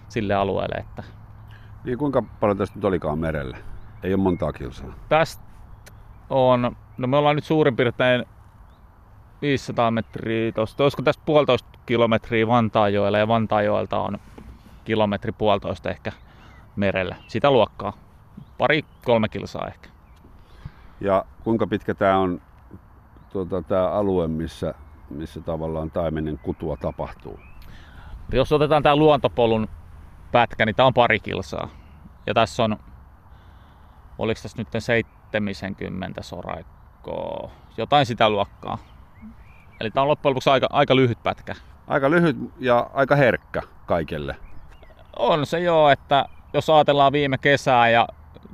sille alueelle. Että... Niin kuinka paljon tästä nyt olikaan merelle? Ei ole montaa kilsaa. Tästä on, no me ollaan nyt suurin piirtein 500 metriä tosta. Olisiko tästä puolitoista kilometriä Vantaajoelle ja Vantaajoelta on kilometri puolitoista ehkä merelle. Sitä luokkaa. Pari, kolme kilsaa ehkä. Ja kuinka pitkä tämä on tuota, tämä alue, missä, missä tavallaan taimenen kutua tapahtuu? Jos otetaan tämä luontopolun pätkä, niin tämä on pari kilsaa. Ja tässä on, oliko tässä nyt 70 soraikkoa, jotain sitä luokkaa. Eli tämä on loppujen lopuksi aika, aika lyhyt pätkä. Aika lyhyt ja aika herkkä kaikelle. On se joo, että jos ajatellaan viime kesää ja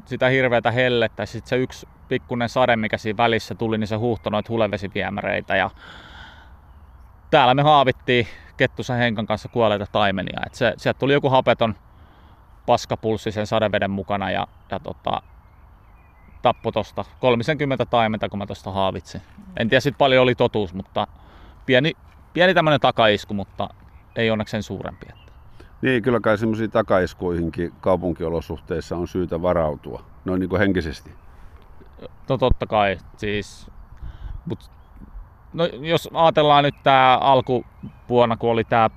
sitä hirveätä hellettä, sitten se yksi pikkunen sade, mikä siinä välissä tuli, niin se huuhto noita hulevesiviemäreitä. Ja täällä me haavittiin Kettusen Henkan kanssa kuolleita taimenia. Et se, sieltä tuli joku hapeton paskapulssi sen sadeveden mukana ja, ja tota, tappo tosta 30 taimenta, kun mä tosta haavitsin. En tiedä sit paljon oli totuus, mutta pieni, pieni tämmönen takaisku, mutta ei onneksi sen suurempi. Niin, kyllä kai semmoisiin takaiskuihinkin kaupunkiolosuhteissa on syytä varautua, noin niin kuin henkisesti. No totta kai, siis, mut, no, jos ajatellaan nyt tämä alkuvuonna, kun oli tämä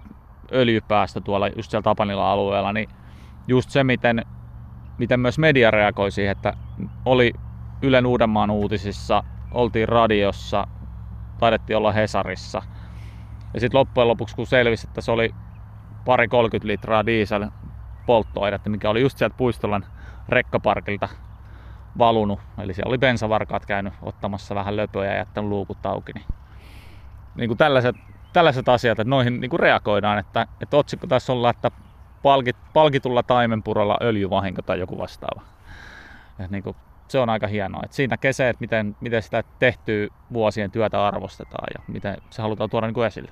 öljypäästö tuolla just siellä Tapanilla alueella, niin just se, miten, miten myös media reagoi siihen, että oli Ylen Uudenmaan uutisissa, oltiin radiossa, taidettiin olla Hesarissa. Ja sitten loppujen lopuksi, kun selvisi, että se oli pari 30 litraa diesel polttoainetta, mikä oli just sieltä Puistolan rekkaparkilta valunut. Eli siellä oli bensavarkaat käynyt ottamassa vähän löpöjä ja jättänyt luukut auki. Niin, niin kuin tällaiset, tällaiset asiat, että noihin niin kuin reagoidaan, että, että otsikko tässä olla, että palkit, palkitulla taimenpurolla öljyvahinko tai joku vastaava. Ja niin kuin, se on aika hienoa. Että siinä kesee, että miten, miten sitä tehtyä vuosien työtä arvostetaan ja miten se halutaan tuoda niin kuin esille.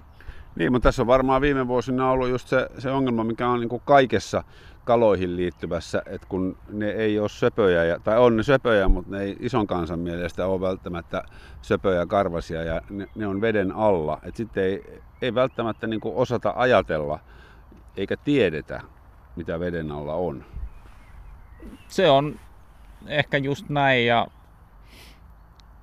Niin, mutta tässä on varmaan viime vuosina ollut just se, se ongelma, mikä on niin kuin kaikessa kaloihin liittyvässä, että kun ne ei ole söpöjä, tai on ne söpöjä, mutta ne ei ison kansan mielestä ole välttämättä söpöjä karvasia ja ne, ne on veden alla. Että sitten ei, ei välttämättä niin kuin osata ajatella eikä tiedetä, mitä veden alla on. Se on ehkä just näin ja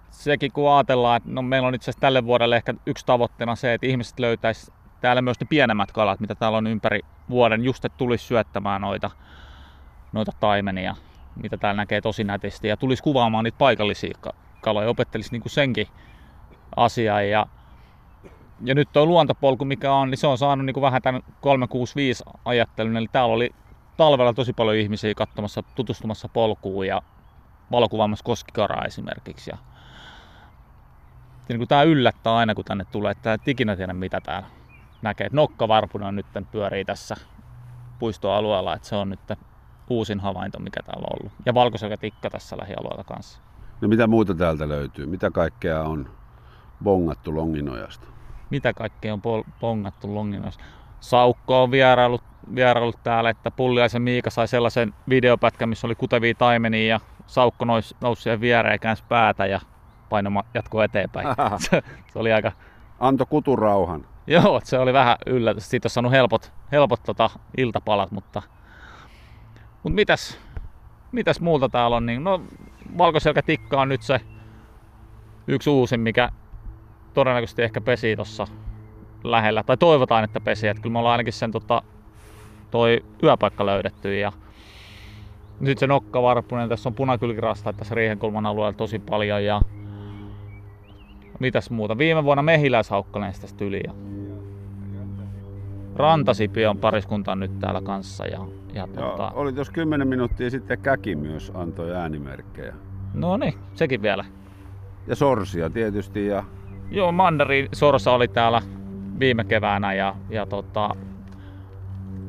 sekin kun ajatellaan, että no meillä on itse asiassa tälle vuodelle ehkä yksi tavoitteena se, että ihmiset löytäisi täällä myös ne pienemmät kalat, mitä täällä on ympäri vuoden, just että tulisi syöttämään noita, noita taimenia, mitä täällä näkee tosi nätisti, ja tulisi kuvaamaan niitä paikallisia kaloja, opettelisi niin kuin senkin asiaa. Ja, ja nyt tuo luontopolku, mikä on, niin se on saanut niin kuin vähän tämän 365 ajattelun, eli täällä oli talvella tosi paljon ihmisiä katsomassa, tutustumassa polkuun ja valokuvaamassa koskikaraa esimerkiksi. Ja ja niin tämä yllättää aina, kun tänne tulee, että et ikinä tiedä mitä täällä näkee. Nokkavarpuna nyt pyörii tässä puistoalueella, että se on nyt uusin havainto, mikä täällä on ollut. Ja valkoiselkä tikka tässä lähialueella kanssa. No mitä muuta täältä löytyy? Mitä kaikkea on bongattu Longinojasta? Mitä kaikkea on bongattu Longinojasta? Saukko on vierailut, vierailut täällä, että Pulliaisen Miika sai sellaisen videopätkän, missä oli kutevia taimenia ja Saukko nousi, nousi siihen viereen päätä ja paino jatkoi eteenpäin. [laughs] se, se, oli aika... Anto kuturauhan. Joo, se oli vähän yllätys. Siitä olisi saanut helpot, helpot tota, iltapalat, mutta, mutta mitäs, mitäs muuta täällä on? Niin, no, tikka on nyt se yksi uusi, mikä todennäköisesti ehkä pesi tuossa lähellä. Tai toivotaan, että pesi. Että kyllä me ollaan ainakin sen tota, toi yöpaikka löydetty. Ja nyt se nokkavarppunen, tässä on punakylkirasta tässä Riihenkulman alueella tosi paljon. Ja mitäs muuta? Viime vuonna mehiläishaukkanen tästä yli. Ja Rantasipi on pariskunta nyt täällä kanssa. Ja, ja Joo, tota... Oli tuossa 10 minuuttia sitten Käki myös antoi äänimerkkejä. No niin, sekin vielä. Ja Sorsia tietysti. Ja... Joo, Mandari Sorsa oli täällä viime keväänä ja, ja tota,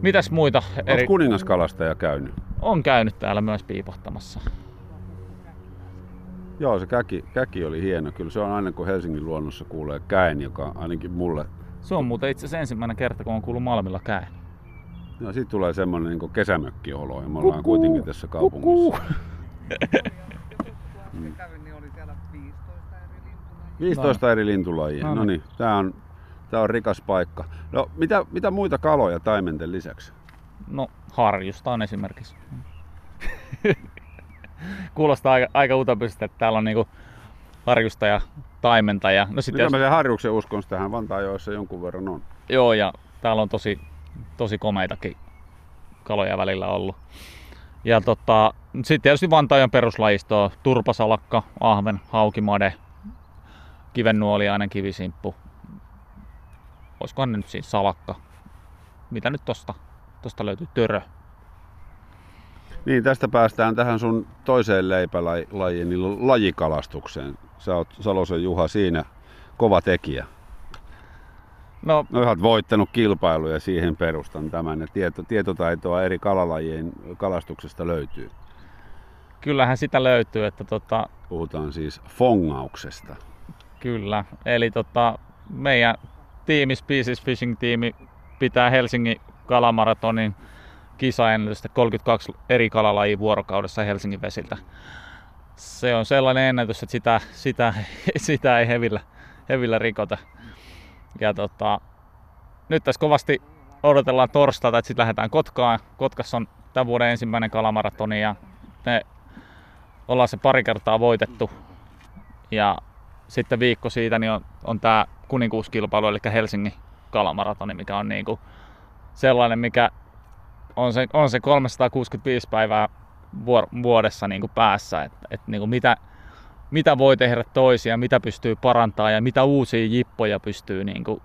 mitäs muita? Eri... kuningaskalastaja käynyt? On käynyt täällä myös piipahtamassa. Joo, se käki, käki oli hieno. Kyllä se on aina kun Helsingin luonnossa kuulee käen, joka ainakin mulle... Se on muuten itse asiassa ensimmäinen kerta, kun on kuullut Malmilla käen. No siitä tulee semmoinen niin kesämökkiolo ja me ollaan Kuku. kuitenkin tässä kaupungissa. mm. 15 eri lintulajia. No, no niin, tää on, tää on rikas paikka. No, mitä, mitä muita kaloja taimenten lisäksi? No, harjusta on esimerkiksi [laughs] kuulostaa aika, aika utopisesti, että täällä on niinku harjusta ja taimenta. Ja, no sitten jos... harjuksen uskon tähän Vantaajoissa jonkun verran on. Joo, ja täällä on tosi, tosi komeitakin kaloja välillä ollut. Ja tota, sitten tietysti Vantaajan peruslajistoa, turpasalakka, ahven, haukimade, kivennuoliainen, kivisimppu. Olisikohan ne nyt siinä salakka? Mitä nyt tosta, tosta löytyy? Törö. Niin, tästä päästään tähän sun toiseen leipälajiin, niin lajikalastukseen. Sä oot Salosen Juha siinä kova tekijä. No, no olet voittanut kilpailuja siihen perustan tämän ja tieto, tietotaitoa eri kalalajien kalastuksesta löytyy. Kyllähän sitä löytyy. Että tota... Puhutaan siis fongauksesta. Kyllä, eli tota, meidän tiimi, Species Fishing tiimi, pitää Helsingin kalamaratonin kisaennätystä 32 eri kalalajia vuorokaudessa Helsingin vesiltä. Se on sellainen ennätys, että sitä, sitä, [laughs] sitä ei hevillä, hevillä rikota. Ja tota, nyt tässä kovasti odotellaan torstaita, että sitten lähdetään Kotkaan. Kotkassa on tämän vuoden ensimmäinen kalamaratoni ja me ollaan se pari kertaa voitettu. Ja sitten viikko siitä niin on, on tämä kuninkuuskilpailu, eli Helsingin kalamaratoni, mikä on niinku sellainen, mikä on se, on se 365 päivää vuodessa niin kuin päässä, että, että niin kuin mitä, mitä voi tehdä toisia, mitä pystyy parantamaan ja mitä uusia jippoja pystyy niin kuin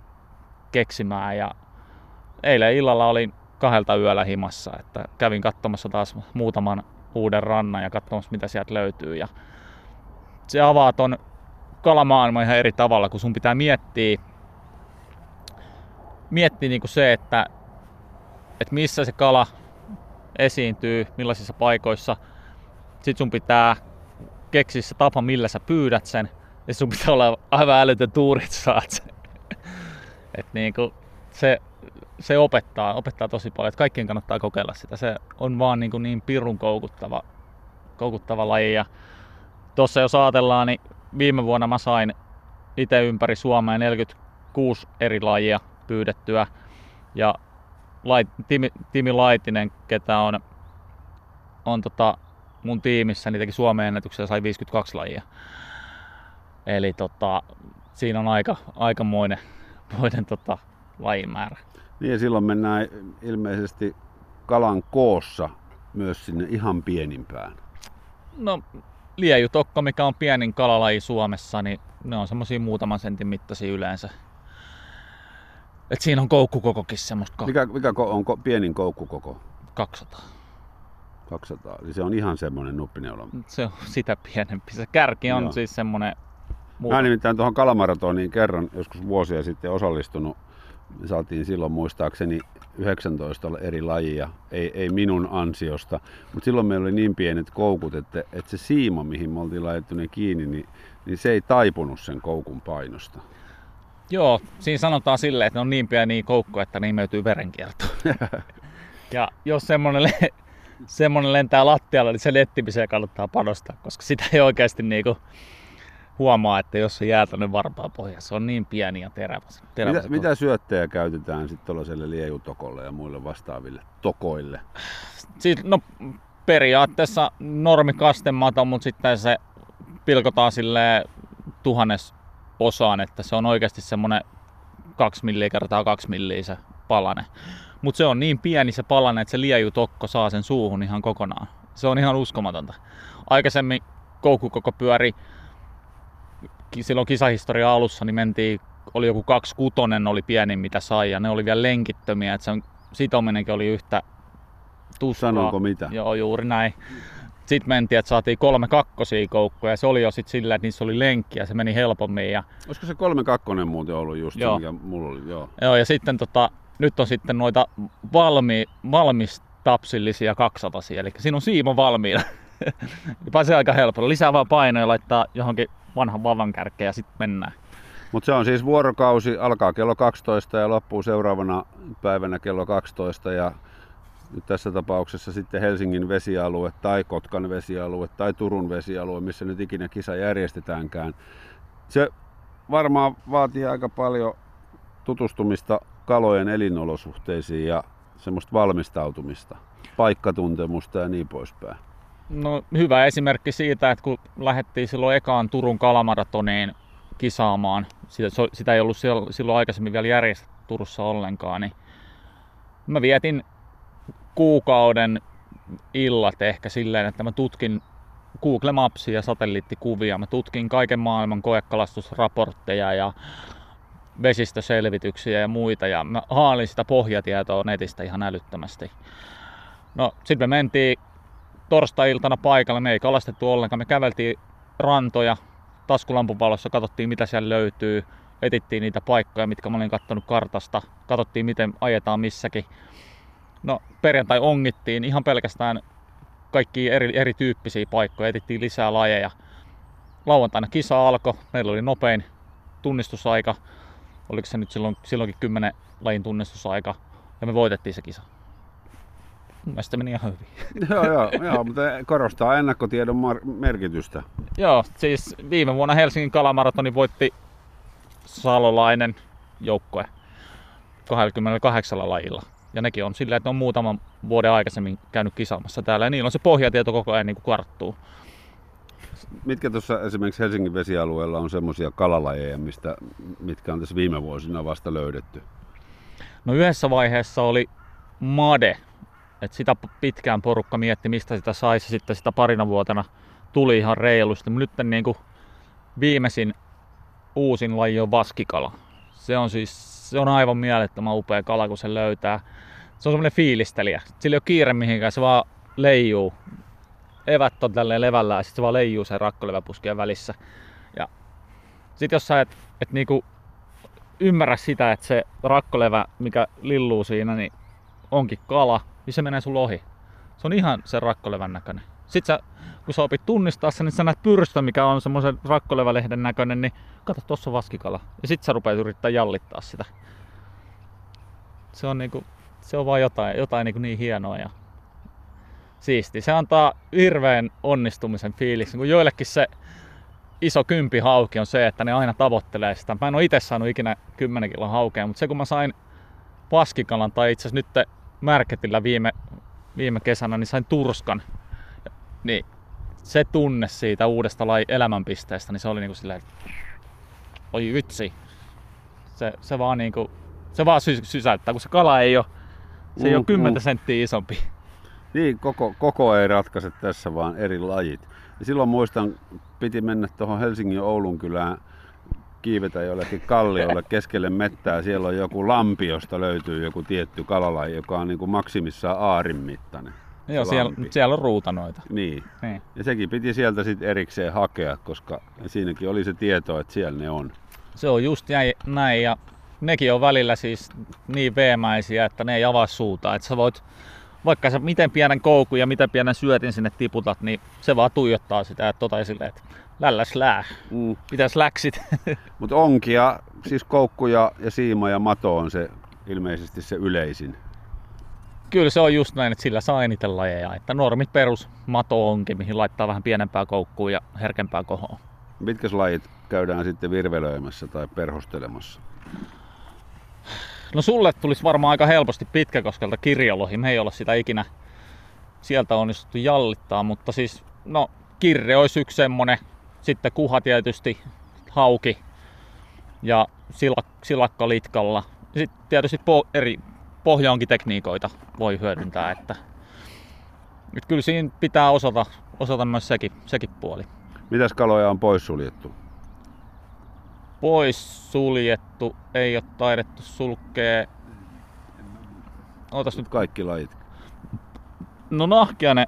keksimään. Ja eilen illalla olin kahdelta yöllä himassa, että kävin katsomassa taas muutaman uuden rannan ja katsomassa mitä sieltä löytyy. Ja se avaa ton kalamaailman ihan eri tavalla, kun sun pitää miettiä, miettiä niin kuin se, että, että missä se kala esiintyy, millaisissa paikoissa. Sitten sun pitää keksiä se tapa, millä sä pyydät sen. Ja sun pitää olla aivan älytön tuuri, että saat sen. [laughs] Et niin kuin se, se opettaa, opettaa tosi paljon, että kaikkien kannattaa kokeilla sitä. Se on vaan niin, kuin niin pirun koukuttava, koukuttava laji. Ja tuossa jos ajatellaan, niin viime vuonna mä sain itse ympäri Suomea 46 eri lajia pyydettyä. Ja Lait, Timi, Timi Laitinen, ketä on, on tota mun tiimissä, niin teki Suomen ennätyksen sai 52 lajia. Eli tota, siinä on aika, aikamoinen moinen, tota, lajimäärä. Niin ja silloin mennään ilmeisesti kalan koossa myös sinne ihan pienimpään. No liejutokko, mikä on pienin kalalaji Suomessa, niin ne on semmoisia muutaman sentin mittaisia yleensä. Et siinä on koukkukokokin semmoista. Mikä, mikä on ko- pienin koukkukoko? 200. 200, eli se on ihan semmoinen nuppineula. Se on sitä pienempi. Se kärki on Joo. siis semmoinen... Muuta. Mä nimittäin tuohon kalamaratoniin kerran joskus vuosia sitten osallistunut. Saatiin silloin muistaakseni 19 eri lajia, ei, ei minun ansiosta, mutta silloin meillä oli niin pienet koukut, että, että se siima, mihin me oltiin laitettu ne kiinni, niin, niin se ei taipunut sen koukun painosta. Joo, siinä sanotaan silleen, että ne on niin pieniä koukkoja, että niin möytyy verenkierto. [laughs] ja jos semmonen, le- semmonen lentää lattialle, niin se lettimiseen kannattaa panostaa, koska sitä ei oikeasti niinku huomaa, että jos se jää tuonne varpaan pohjassa, se on niin pieni ja terävä. terävä mitä, mitä syöttejä käytetään sitten tuollaiselle liejutokolle ja muille vastaaville tokoille? Siis, no, periaatteessa normi kastemato, mutta sitten se pilkotaan sille tuhannes osaan, että se on oikeasti semmonen 2 milliä kertaa 2 milliä se palane. Mutta se on niin pieni se palane, että se liejutokko saa sen suuhun ihan kokonaan. Se on ihan uskomatonta. Aikaisemmin koukkukoko pyöri silloin kisahistoria alussa, niin mentiin, oli joku kaksi kutonen oli pienin mitä sai ja ne oli vielä lenkittömiä, että sen sitominenkin oli yhtä tuskaa. Sanonko mitä? Joo, juuri näin. Sitten mentiin, että saatiin kolme kakkosia koukkuja ja se oli jo sitten sillä, että niissä oli lenkkiä, se meni helpommin. Ja... Olisiko se kolme kakkonen muuten ollut just joo. se, mikä mulla oli? Joo, joo ja sitten tota, nyt on sitten noita valmi, valmistapsillisia 200 eli siinä on siimo valmiina. [laughs] Pääsee aika helpolla. Lisää vaan painoja ja laittaa johonkin vanhan vavan kärkeen ja sitten mennään. Mutta se on siis vuorokausi, alkaa kello 12 ja loppuu seuraavana päivänä kello 12 ja nyt tässä tapauksessa sitten Helsingin vesialue tai Kotkan vesialue tai Turun vesialue, missä nyt ikinä kisa järjestetäänkään. Se varmaan vaatii aika paljon tutustumista kalojen elinolosuhteisiin ja semmoista valmistautumista, paikkatuntemusta ja niin poispäin. No hyvä esimerkki siitä, että kun lähdettiin silloin ekaan Turun kalamaratoniin kisaamaan, sitä, sitä ei ollut silloin aikaisemmin vielä järjestetty Turussa ollenkaan, niin mä vietin kuukauden illat ehkä silleen, että mä tutkin Google Mapsia ja satelliittikuvia. Mä tutkin kaiken maailman koekalastusraportteja ja vesistöselvityksiä ja muita ja mä haalin sitä pohjatietoa netistä ihan älyttömästi. No sitten me mentiin torstai-iltana paikalle, me ei kalastettu ollenkaan, me käveltiin rantoja, taskulampun valossa katsottiin mitä siellä löytyy, etittiin niitä paikkoja, mitkä mä olin kattonut kartasta, katsottiin miten ajetaan missäkin. No perjantai ongittiin ihan pelkästään kaikki eri, erityyppisiä paikkoja, etittiin lisää lajeja. Lauantaina kisa alkoi, meillä oli nopein tunnistusaika, oliko se nyt silloin, silloinkin 10 lajin tunnistusaika, ja me voitettiin se kisa. Mun mielestä meni ihan hyvin. [laughs] joo, joo, joo, mutta korostaa ennakkotiedon mar- merkitystä. joo, siis viime vuonna Helsingin kalamaratoni voitti Salolainen joukkue 28 lajilla. Ja nekin on sillä, että ne on muutaman vuoden aikaisemmin käynyt kisaamassa täällä ja niillä on se pohjatieto koko ajan niin kuin karttuu. Mitkä tuossa esimerkiksi Helsingin vesialueella on semmoisia kalalajeja, mistä, mitkä on tässä viime vuosina vasta löydetty? No yhdessä vaiheessa oli made, että sitä pitkään porukka mietti, mistä sitä saisi. Sitten sitä parina vuotena tuli ihan reilusti. Nyt niin kuin viimeisin uusin laji on vaskikala. Se on siis se on aivan mielettömän upea kala, kun se löytää. Se on semmoinen fiilistelijä. Sillä ei ole kiire mihinkään, se vaan leijuu. Evät on tälleen levällään ja sitten se vaan leijuu sen rakkoleväpuskien välissä. Ja sit jos sä et, et niinku ymmärrä sitä, että se rakkolevä, mikä lilluu siinä, niin onkin kala, niin se menee sun ohi. Se on ihan sen rakkolevän näköinen. Sitten sä, kun sä opit tunnistaa sen, niin sä näet pyrstö, mikä on semmoisen rakkolevälehden näköinen, niin kato, tuossa on vaskikala. Ja sitten sä rupeat yrittää jallittaa sitä. Se on, niinku, se on vaan jotain, jotain niinku niin hienoa ja siisti. Se antaa hirveän onnistumisen fiiliksen, kun joillekin se iso kympi hauki on se, että ne aina tavoittelee sitä. Mä en ole itse saanut ikinä 10 kilon haukea, mutta se kun mä sain vaskikalan tai itse asiassa nyt Märketillä viime, viime kesänä, niin sain turskan. Niin se tunne siitä uudesta lai elämänpisteestä, niin se oli niinku silleen, oi vitsi. Se, se vaan niinku, se vaan sy- sysäyttää, kun se kala ei ole, se mm, ei ole 10 mm. senttiä isompi. Niin, koko, koko ei ratkaise tässä, vaan eri lajit. Ja silloin muistan, piti mennä tuohon Helsingin ja Oulun kylään kiivetä jollekin kalliolle keskelle mettää. Siellä on joku lampi, josta löytyy joku tietty kalalaji, joka on niin kuin maksimissaan aarin mittainen. Joo, siellä, siellä on ruutanoita. Niin. niin. Ja sekin piti sieltä sitten erikseen hakea, koska siinäkin oli se tieto, että siellä ne on. Se on just näin ja nekin on välillä siis niin veemäisiä, että ne ei avaa suuta. Että sä voit, vaikka sä miten pienen koukun ja miten pienen syötin sinne tiputat, niin se vaan tuijottaa sitä, että tota esille, että lälläs lää. Mm. Mitäs läksit? [laughs] Mutta onkia, siis koukkuja ja siima ja mato on se ilmeisesti se yleisin kyllä se on just näin, että sillä saa eniten lajeja. Että normit perus mato onkin, mihin laittaa vähän pienempää koukkua ja herkempää kohoa. Mitkä lajit käydään sitten virvelöimässä tai perhostelemassa? No sulle tulisi varmaan aika helposti pitkäkoskelta kirjolohi. Me ei olla sitä ikinä sieltä onnistuttu jallittaa, mutta siis no kirre olisi yksi semmonen. Sitten kuha tietysti, hauki ja silakka litkalla. Sitten tietysti po- eri pohjaonkitekniikoita voi hyödyntää. Että, että kyllä siinä pitää osata, osata myös sekin, sekin puoli. Mitäs kaloja on poissuljettu? Poissuljettu, ei ole taidettu sulkea. Ootas nyt kaikki lajit. No nahkiane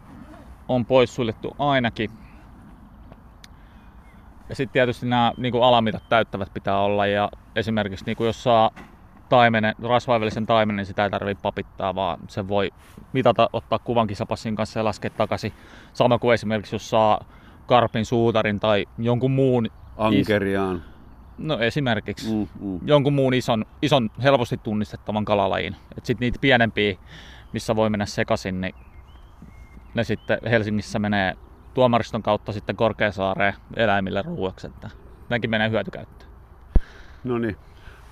on poissuljettu ainakin. Ja sitten tietysti nämä niin alamitat täyttävät pitää olla ja esimerkiksi niin kuin jos saa taimenen, rasvaivellisen taimenen, niin sitä ei tarvitse papittaa, vaan se voi mitata, ottaa kuvan kisapassin kanssa ja laskea takaisin. Sama kuin esimerkiksi jos saa karpin, suutarin tai jonkun muun... Ankeriaan. Is... No esimerkiksi mm, mm. jonkun muun ison, ison helposti tunnistettavan kalalajin. Sitten niitä pienempiä, missä voi mennä sekaisin, niin ne sitten Helsingissä menee tuomariston kautta sitten Korkeasaareen eläimille ruuaksi, että nekin menee hyötykäyttöön. No niin,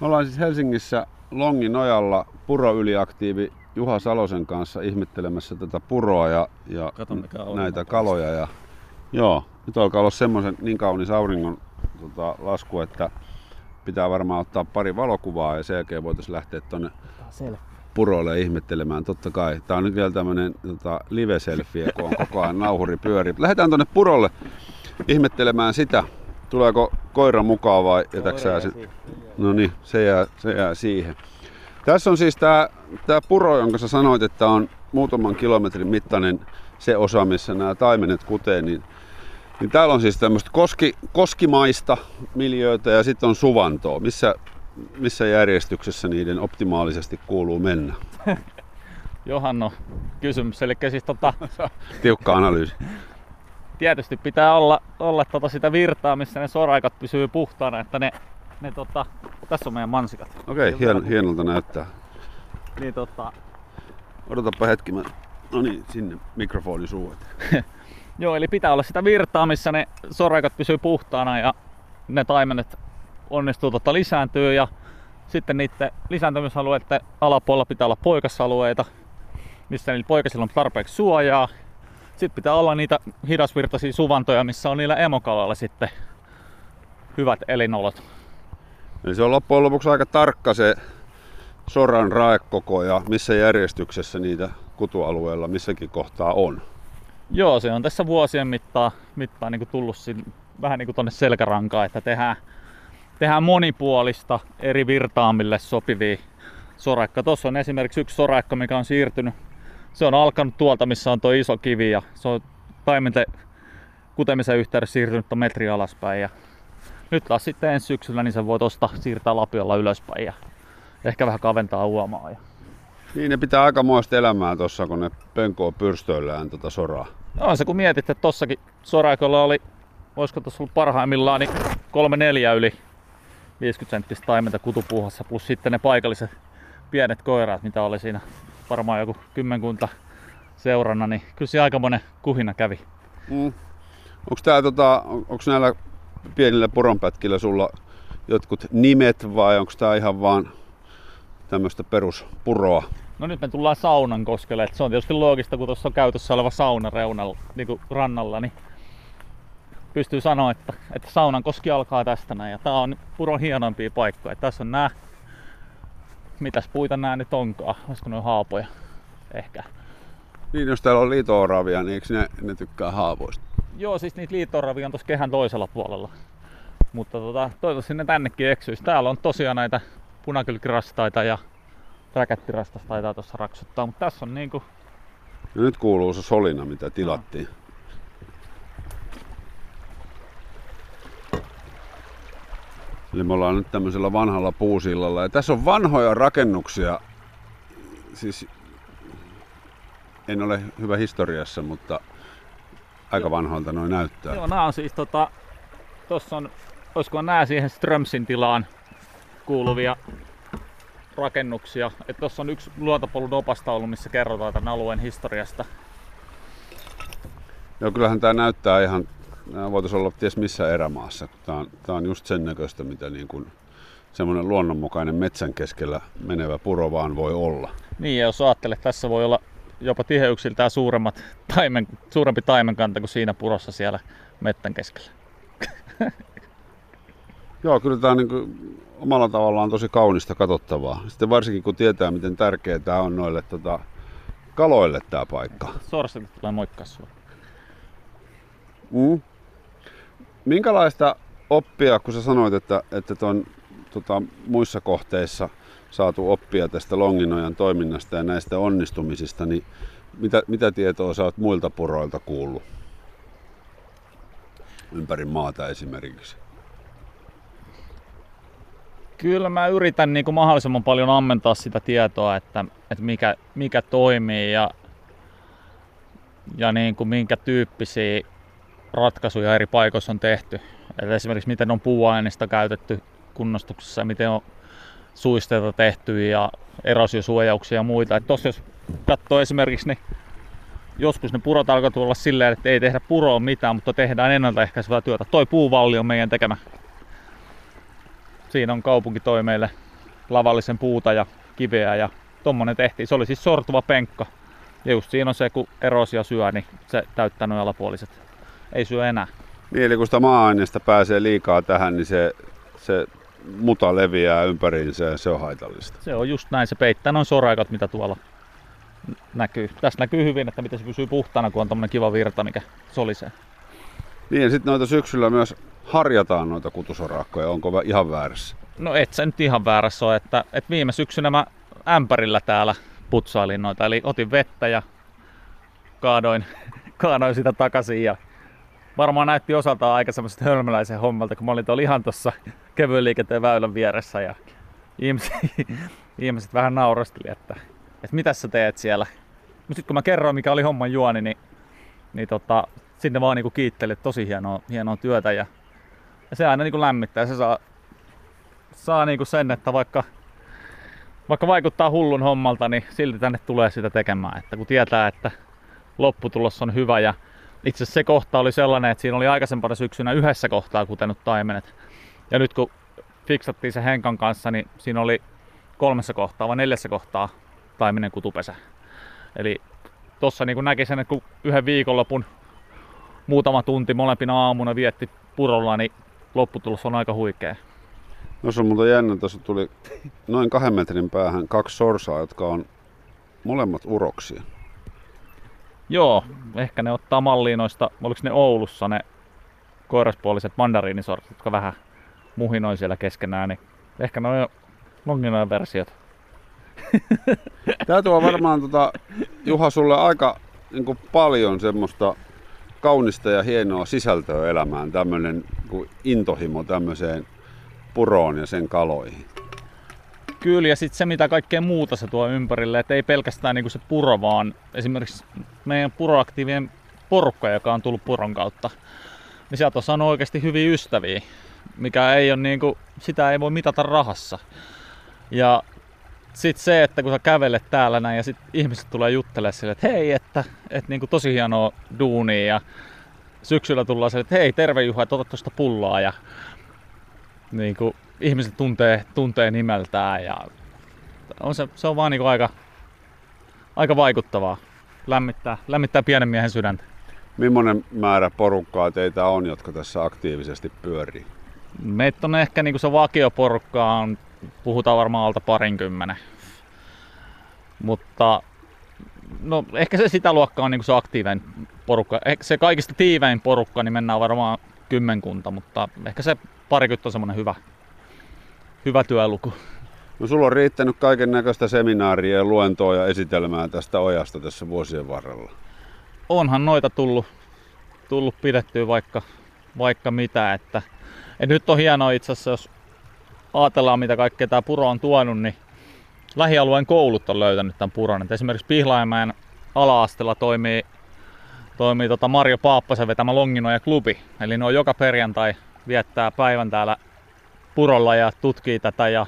me ollaan siis Helsingissä Longin nojalla puroyliaktiivi Juha Salosen kanssa ihmettelemässä tätä puroa ja, ja Kato, näitä kaloja. Ja, joo, nyt alkaa olla semmoisen niin kaunis auringon tota, lasku, että pitää varmaan ottaa pari valokuvaa ja sen jälkeen voitaisiin lähteä tuonne puroille ihmettelemään. Totta kai. Tää on nyt vielä tämmönen tota, live-selfie, kun on koko ajan nauhuri pyöri. Lähdetään tuonne purolle ihmettelemään sitä. Tuleeko koira mukaan vai jätäksää se? No niin, se jää, se jää siihen. Tässä on siis tämä tää puro, jonka sä sanoit, että on muutaman kilometrin mittainen se osa, missä nämä taimenet kutee, niin, niin täällä on siis tämmöistä koski, koskimaista miljöitä ja sitten on suvantoa. Missä, missä järjestyksessä niiden optimaalisesti kuuluu mennä? [laughs] Johanno kysymys. Eli siis tota, [laughs] Tiukka analyysi. tietysti pitää olla, olla tota sitä virtaa, missä ne soraikat pysyy puhtaana, että ne, ne tota, tässä on meidän mansikat. Okei, okay, hien, hienolta näyttää. Niin tota, Odotapa hetki, mä... No niin, sinne mikrofoni suu. [laughs] joo, eli pitää olla sitä virtaa, missä ne soraikat pysyy puhtaana ja ne taimenet onnistuu tota lisääntyy ja sitten niiden lisääntymisalueiden alapuolella pitää olla poikasalueita, missä niillä poikasilla on tarpeeksi suojaa. Sitten pitää olla niitä hidasvirtaisia suvantoja, missä on niillä emokalalla sitten hyvät elinolot. Eli se on loppujen lopuksi aika tarkka se soran raekoko ja missä järjestyksessä niitä kutualueella missäkin kohtaa on. Joo, se on tässä vuosien mittaan, mittaan niin tullut sin, vähän niin kuin selkärankaan, että tehdään, tehdään monipuolista eri virtaamille sopivia soraikka. Tuossa on esimerkiksi yksi soraikka, mikä on siirtynyt. Se on alkanut tuolta, missä on tuo iso kivi ja se on taimenten kutemisen yhteydessä siirtynyt metri alaspäin. Ja nyt taas sitten ensi syksyllä niin se voi tosta siirtää lapiolla ylöspäin ja ehkä vähän kaventaa uomaa. Ja Niin ne pitää aikamoista elämää tuossa, kun ne penkoo pyrstöillään tota soraa. No on se kun mietit, että tossakin soraikolla oli, olisiko tuossa ollut parhaimmillaan, niin kolme neljä yli 50 senttistä taimenta kutupuuhassa, plus sitten ne paikalliset pienet koiraat, mitä oli siinä varmaan joku kymmenkunta seurana, niin kyllä se aikamoinen kuhina kävi. Mm. Onko tää tota, onks näillä pienillä poronpätkillä sulla jotkut nimet vai onko tää ihan vaan tämmöistä peruspuroa? No nyt me tullaan saunan koskelle, että se on tietysti loogista, kun tuossa on käytössä oleva sauna reunalla, niin kuin rannalla, niin pystyy sanoa, että, että saunan koski alkaa tästä näin. Ja tää on puron hienoimpia paikkoja. Tässä on nää, mitäs puita nää nyt onkaan, olisiko ne haapoja? Ehkä. Niin, jos täällä on liito-oravia, niin eikö ne, ne tykkää haavoista? Joo, siis niitä liittoravia on tuossa kehän toisella puolella. Mutta tota, toivottavasti ne tännekin eksyisi. Täällä on tosiaan näitä punakylkirastaita ja räkättirastas taitaa tuossa raksuttaa, mutta tässä on niinku Ja nyt kuuluu se solina, mitä tilattiin. Eli me ollaan nyt tämmöisellä vanhalla puusillalla. Ja tässä on vanhoja rakennuksia. Siis en ole hyvä historiassa, mutta aika vanhoilta noin näyttää. Joo, nämä on siis tota, tossa on, olisiko nämä siihen Strömsin tilaan kuuluvia rakennuksia. Että tossa on yksi luontopolun opastaulu, missä kerrotaan tämän alueen historiasta. Joo, kyllähän tämä näyttää ihan, nämä voitaisiin olla ties missä erämaassa. Tämä on, tää on just sen näköistä, mitä niin kuin semmoinen luonnonmukainen metsän keskellä menevä puro vaan voi olla. Niin, ja jos ajattelet, tässä voi olla jopa tiheyksiltään suuremmat taimen, suurempi taimenkanta kuin siinä purossa siellä mettän keskellä. [laughs] Joo, kyllä tämä on niin kuin omalla tavallaan tosi kaunista katsottavaa. Sitten varsinkin kun tietää, miten tärkeää tämä on noille tota, kaloille tämä paikka. Sorsilta tulee moikkaa sua. Mm. Minkälaista oppia, kun sä sanoit, että, että ton, tota, muissa kohteissa saatu oppia tästä Longinojan toiminnasta ja näistä onnistumisista, niin mitä, mitä tietoa sä oot muilta puroilta kuullut? Ympäri maata esimerkiksi. Kyllä mä yritän niin kuin mahdollisimman paljon ammentaa sitä tietoa, että, että mikä, mikä toimii ja, ja niin kuin minkä tyyppisiä ratkaisuja eri paikoissa on tehty. Eli esimerkiksi miten on puuainesta käytetty kunnostuksessa miten on suisteita tehty ja erosiosuojauksia ja muita. Et tossa jos katsoo esimerkiksi, niin joskus ne purot alkoi tulla silleen, että ei tehdä puroon mitään, mutta tehdään ennaltaehkäisevää työtä. Toi puuvalli on meidän tekemä. Siinä on kaupunki toi meille lavallisen puuta ja kiveä ja tommonen tehtiin. Se oli siis sortuva penkka. Ja just siinä on se, kun erosio syö, niin se täyttää nuo alapuoliset. Ei syö enää. Niin, eli kun sitä maa-aineesta pääsee liikaa tähän, niin se, se muta leviää ympäriinsä ja se on haitallista. Se on just näin, se peittää noin soraikat, mitä tuolla näkyy. Tässä näkyy hyvin, että miten se pysyy puhtaana, kun on tommonen kiva virta, mikä solisee. Niin, sitten noita syksyllä myös harjataan noita kutusoraakkoja, onko ihan väärässä? No et se nyt ihan väärässä ole, että, että viime syksynä mä ämpärillä täällä putsailin noita, eli otin vettä ja kaadoin, [laughs] kaadoin sitä takaisin ja varmaan näytti osaltaan aika semmoista hölmöläisen hommalta, kun mä olin tuolla ihan tuossa kevyen liikenteen väylän vieressä ja ihmiset, [laughs] ihmiset vähän naurosteli, että, että mitä sä teet siellä. Mutta sitten kun mä kerroin, mikä oli homman juoni, niin, niin tota, sinne vaan niinku kiitteli, että tosi hienoa, hienoa työtä ja, ja se aina niinku lämmittää. Se saa, saa niinku sen, että vaikka, vaikka vaikuttaa hullun hommalta, niin silti tänne tulee sitä tekemään. Että kun tietää, että lopputulos on hyvä ja itse asiassa se kohta oli sellainen, että siinä oli aikaisempana syksynä yhdessä kohtaa kutenut taimenet. Ja nyt kun fiksattiin se Henkan kanssa, niin siinä oli kolmessa kohtaa vai neljässä kohtaa taimenen kutupesä. Eli tossa niin näki sen, että kun yhden viikonlopun muutama tunti molempina aamuna vietti purolla, niin lopputulos on aika huikea. No se on muuten jännä, tuossa tuli noin kahden metrin päähän kaksi sorsaa, jotka on molemmat uroksia. Joo, ehkä ne ottaa malliin noista, oliko ne Oulussa ne koiraspuoliset mandariinisortit, jotka vähän muhinoi siellä keskenään, niin ehkä ne on longinojen versiot. Tämä tuo varmaan tota, Juha sulle aika niin kuin paljon semmoista kaunista ja hienoa sisältöä elämään, tämmöinen intohimo tämmöiseen puroon ja sen kaloihin. Kyllä, ja sitten se mitä kaikkea muuta se tuo ympärille, että ei pelkästään niinku se puro, vaan esimerkiksi meidän puroaktiivien porukka, joka on tullut puron kautta, niin sieltä on saanut oikeasti hyviä ystäviä, mikä ei ole niinku, sitä ei voi mitata rahassa. Ja sitten se, että kun sä kävelet täällä näin ja sit ihmiset tulee juttelemaan sille, että hei, että, että niinku tosi hienoa duunia ja syksyllä tullaan sille, että hei, terve Juha, että ota tuosta pullaa ja niinku, ihmiset tuntee, tuntee nimeltään ja on se, se on vaan niinku aika, aika vaikuttavaa. Lämmittää, lämmittää pienen miehen sydäntä. Millainen määrä porukkaa teitä on, jotka tässä aktiivisesti pyörii? Meitä on ehkä niinku se vakioporukka on, puhutaan varmaan alta parinkymmenen. Mutta no ehkä se sitä luokkaa on niinku se aktiivinen porukka. Ehkä se kaikista tiivein porukka, niin mennään varmaan kymmenkunta, mutta ehkä se parikymmentä on semmoinen hyvä, hyvä työluku. No sulla on riittänyt kaiken näköistä seminaaria ja luentoa ja esitelmää tästä ojasta tässä vuosien varrella. Onhan noita tullut, tullut pidettyä vaikka, vaikka mitä, että, että nyt on hienoa itse asiassa, jos ajatellaan mitä kaikkea tämä puro on tuonut, niin lähialueen koulut on löytänyt tämän puron. Et esimerkiksi Pihlaimäen ala-asteella toimii, toimii tota Marjo Paappasen vetämä Longinoja klubi. Eli ne on joka perjantai viettää päivän täällä purolla ja tutkii tätä ja,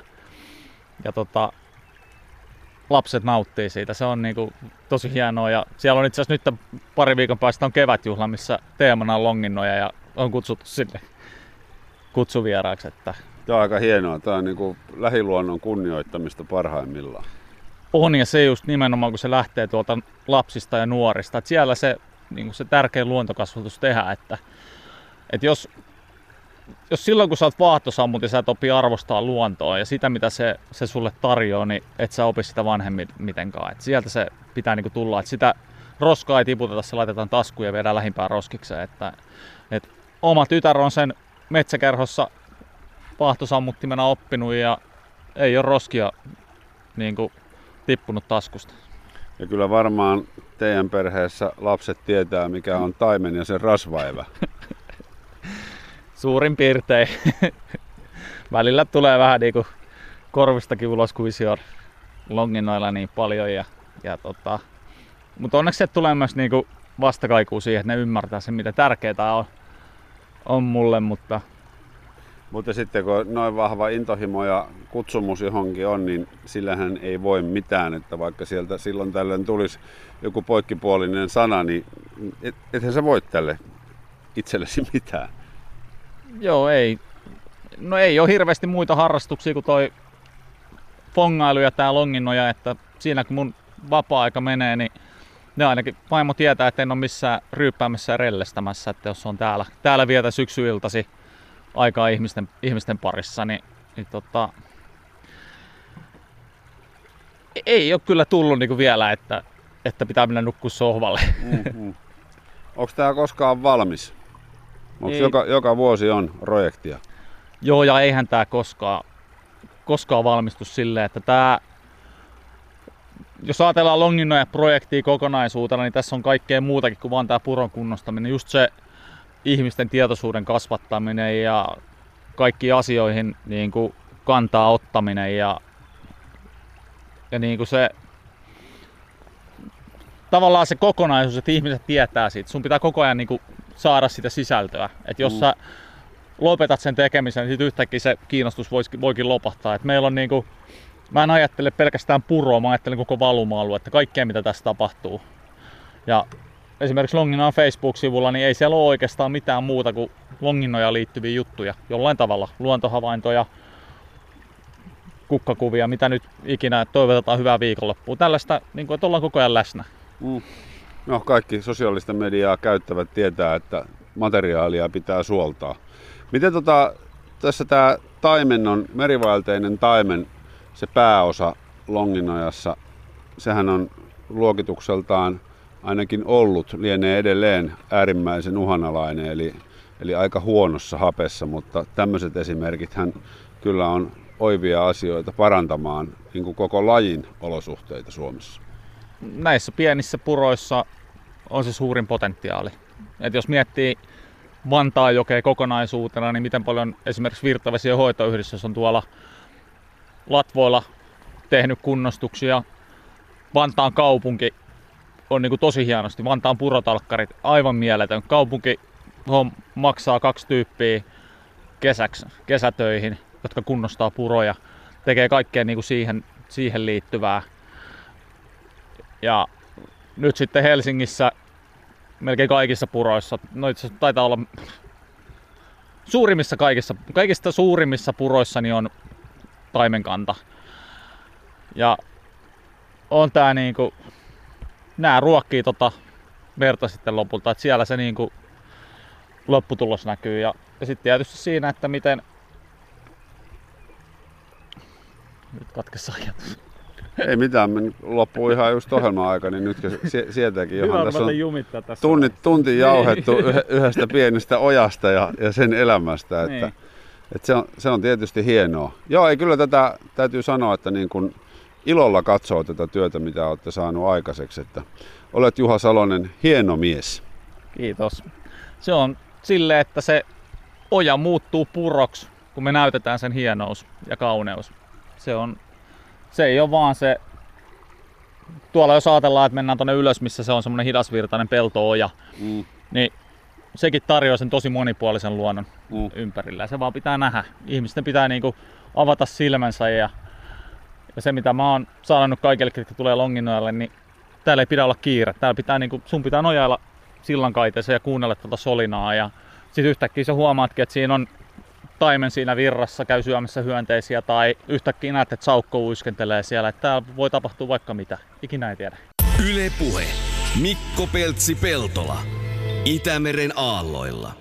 ja tota, lapset nauttii siitä. Se on niinku tosi hienoa ja siellä on itse asiassa nyt pari viikon päästä on kevätjuhla, missä teemana on longinnoja ja on kutsuttu sinne kutsuvieraaksi. Että... Tämä on aika hienoa. Tämä on niinku lähiluonnon kunnioittamista parhaimmillaan. On ja se just nimenomaan, kun se lähtee tuolta lapsista ja nuorista. Että siellä se, niin se tärkein luontokasvatus tehdään, että, että jos jos silloin kun sä oot vaahtosammut ja sä et opi arvostaa luontoa ja sitä mitä se, se sulle tarjoaa, niin et sä opi sitä vanhemmin mitenkään. Et sieltä se pitää niinku tulla, että sitä roskaa ei tiputeta, se laitetaan taskuun ja viedään lähimpään roskikseen. Että, et oma tytär on sen metsäkerhossa vaahtosammuttimena oppinut ja ei ole roskia niin kuin, tippunut taskusta. Ja kyllä varmaan teidän perheessä lapset tietää, mikä on taimen ja sen rasvaevä. [laughs] Suurin piirtein. [laughs] Välillä tulee vähän niinku korvistakin ulos, kun visio longinoilla niin paljon. Ja, ja tota, mutta onneksi se tulee myös niinku vastakaikuu siihen, että ne ymmärtää sen, mitä tärkeää on, on mulle, mutta mutta sitten kun noin vahva intohimo ja kutsumus johonkin on, niin sillähän ei voi mitään, että vaikka sieltä silloin tällöin tulisi joku poikkipuolinen sana, niin et, ethän sä voi tälle itsellesi mitään. Joo, ei. No ei ole hirveästi muita harrastuksia kuin toi fongailu ja tää longinnoja, että siinä kun mun vapaa-aika menee, niin ne ainakin vaimo tietää, että en ole missään ryyppäämässä ja rellestämässä, että jos on täällä, täällä vietä syksyiltasi aikaa ihmisten, ihmisten parissa, niin, niin tota, ei ole kyllä tullut niin vielä, että, että pitää mennä nukkua sohvalle. Mm-hmm. Onko tämä koskaan valmis? Onko joka, joka vuosi on projektia? Joo, ja eihän tämä koskaan, koskaan valmistu silleen, että tämä jos ajatellaan Longinoja projektia kokonaisuutena, niin tässä on kaikkea muutakin kuin vain tämä puron kunnostaminen. Just se ihmisten tietoisuuden kasvattaminen ja kaikki asioihin niin kuin kantaa ottaminen ja, ja niin kuin se tavallaan se kokonaisuus, että ihmiset tietää siitä. Sun pitää koko ajan niin kuin saada sitä sisältöä. Et jos mm. sä lopetat sen tekemisen, niin sitten yhtäkkiä se kiinnostus voikin lopahtaa. Et meillä on niin kuin, mä en ajattele pelkästään puroa, mä ajattelen koko valuma-aluetta, kaikkea mitä tässä tapahtuu. Ja esimerkiksi Longinnan Facebook-sivulla, niin ei siellä ole oikeastaan mitään muuta kuin Longinnoja liittyviä juttuja jollain tavalla. Luontohavaintoja, kukkakuvia, mitä nyt ikinä toivotetaan hyvää viikonloppua. Tällaista, niin kuin, että ollaan koko ajan läsnä. Mm. No, kaikki sosiaalista mediaa käyttävät tietää, että materiaalia pitää suoltaa. Miten tota, tässä tämä taimen on, merivaelteinen taimen, se pääosa Longinojassa, sehän on luokitukseltaan ainakin ollut, lienee edelleen äärimmäisen uhanalainen, eli, eli aika huonossa hapessa, mutta tämmöiset esimerkit hän kyllä on oivia asioita parantamaan niin kuin koko lajin olosuhteita Suomessa. Näissä pienissä puroissa on se suurin potentiaali. Et jos miettii Vantaajokea kokonaisuutena, niin miten paljon esimerkiksi virtavesien hoitoyhdistys on tuolla Latvoilla tehnyt kunnostuksia. Vantaan kaupunki on niin kuin tosi hienosti. Vantaan purotalkkarit, aivan mieletön. Kaupunki maksaa kaksi tyyppiä kesäksi, kesätöihin, jotka kunnostaa puroja. Tekee kaikkea niin kuin siihen, siihen liittyvää. Ja nyt sitten Helsingissä melkein kaikissa puroissa, no itse taitaa olla suurimmissa kaikissa, kaikista suurimmissa puroissa niin on taimenkanta. Ja on tää niinku, nää ruokkii tota verta sitten lopulta, että siellä se niinku lopputulos näkyy. Ja, ja sitten tietysti siinä, että miten... Nyt katkessa ajatus. Ei mitään, me loppuu ihan just ohjelma-aika, niin nyt sieltäkin johon tässä on tässä tunnit, tunti niin. jauhettu yhdestä pienestä ojasta ja, ja sen elämästä. Että, niin. että se, on, se on tietysti hienoa. Joo, ei kyllä tätä täytyy sanoa, että niin kuin ilolla katsoo tätä työtä, mitä olette saanut aikaiseksi. Että olet Juha Salonen hieno mies. Kiitos. Se on sille, että se oja muuttuu puroksi, kun me näytetään sen hienous ja kauneus. Se on se ei ole vaan se, tuolla jos ajatellaan, että mennään tuonne ylös, missä se on semmoinen hidasvirtainen peltooja, mm. niin sekin tarjoaa sen tosi monipuolisen luonnon mm. ympärillä. Se vaan pitää nähdä. Ihmisten pitää niinku avata silmänsä ja, ja se mitä mä oon saanut kaikille, jotka tulee Longinojalle, niin täällä ei pidä olla kiire. Täällä pitää niinku, sun pitää nojailla sillan kaiteeseen ja kuunnella tuota solinaa ja sitten yhtäkkiä sä huomaatkin, että siinä on taimen siinä virrassa käy syömässä hyönteisiä tai yhtäkkiä näet, että saukko uiskentelee siellä. Että täällä voi tapahtua vaikka mitä. Ikinä ei tiedä. Yle Puhe. Mikko Peltsi-Peltola. Itämeren aalloilla.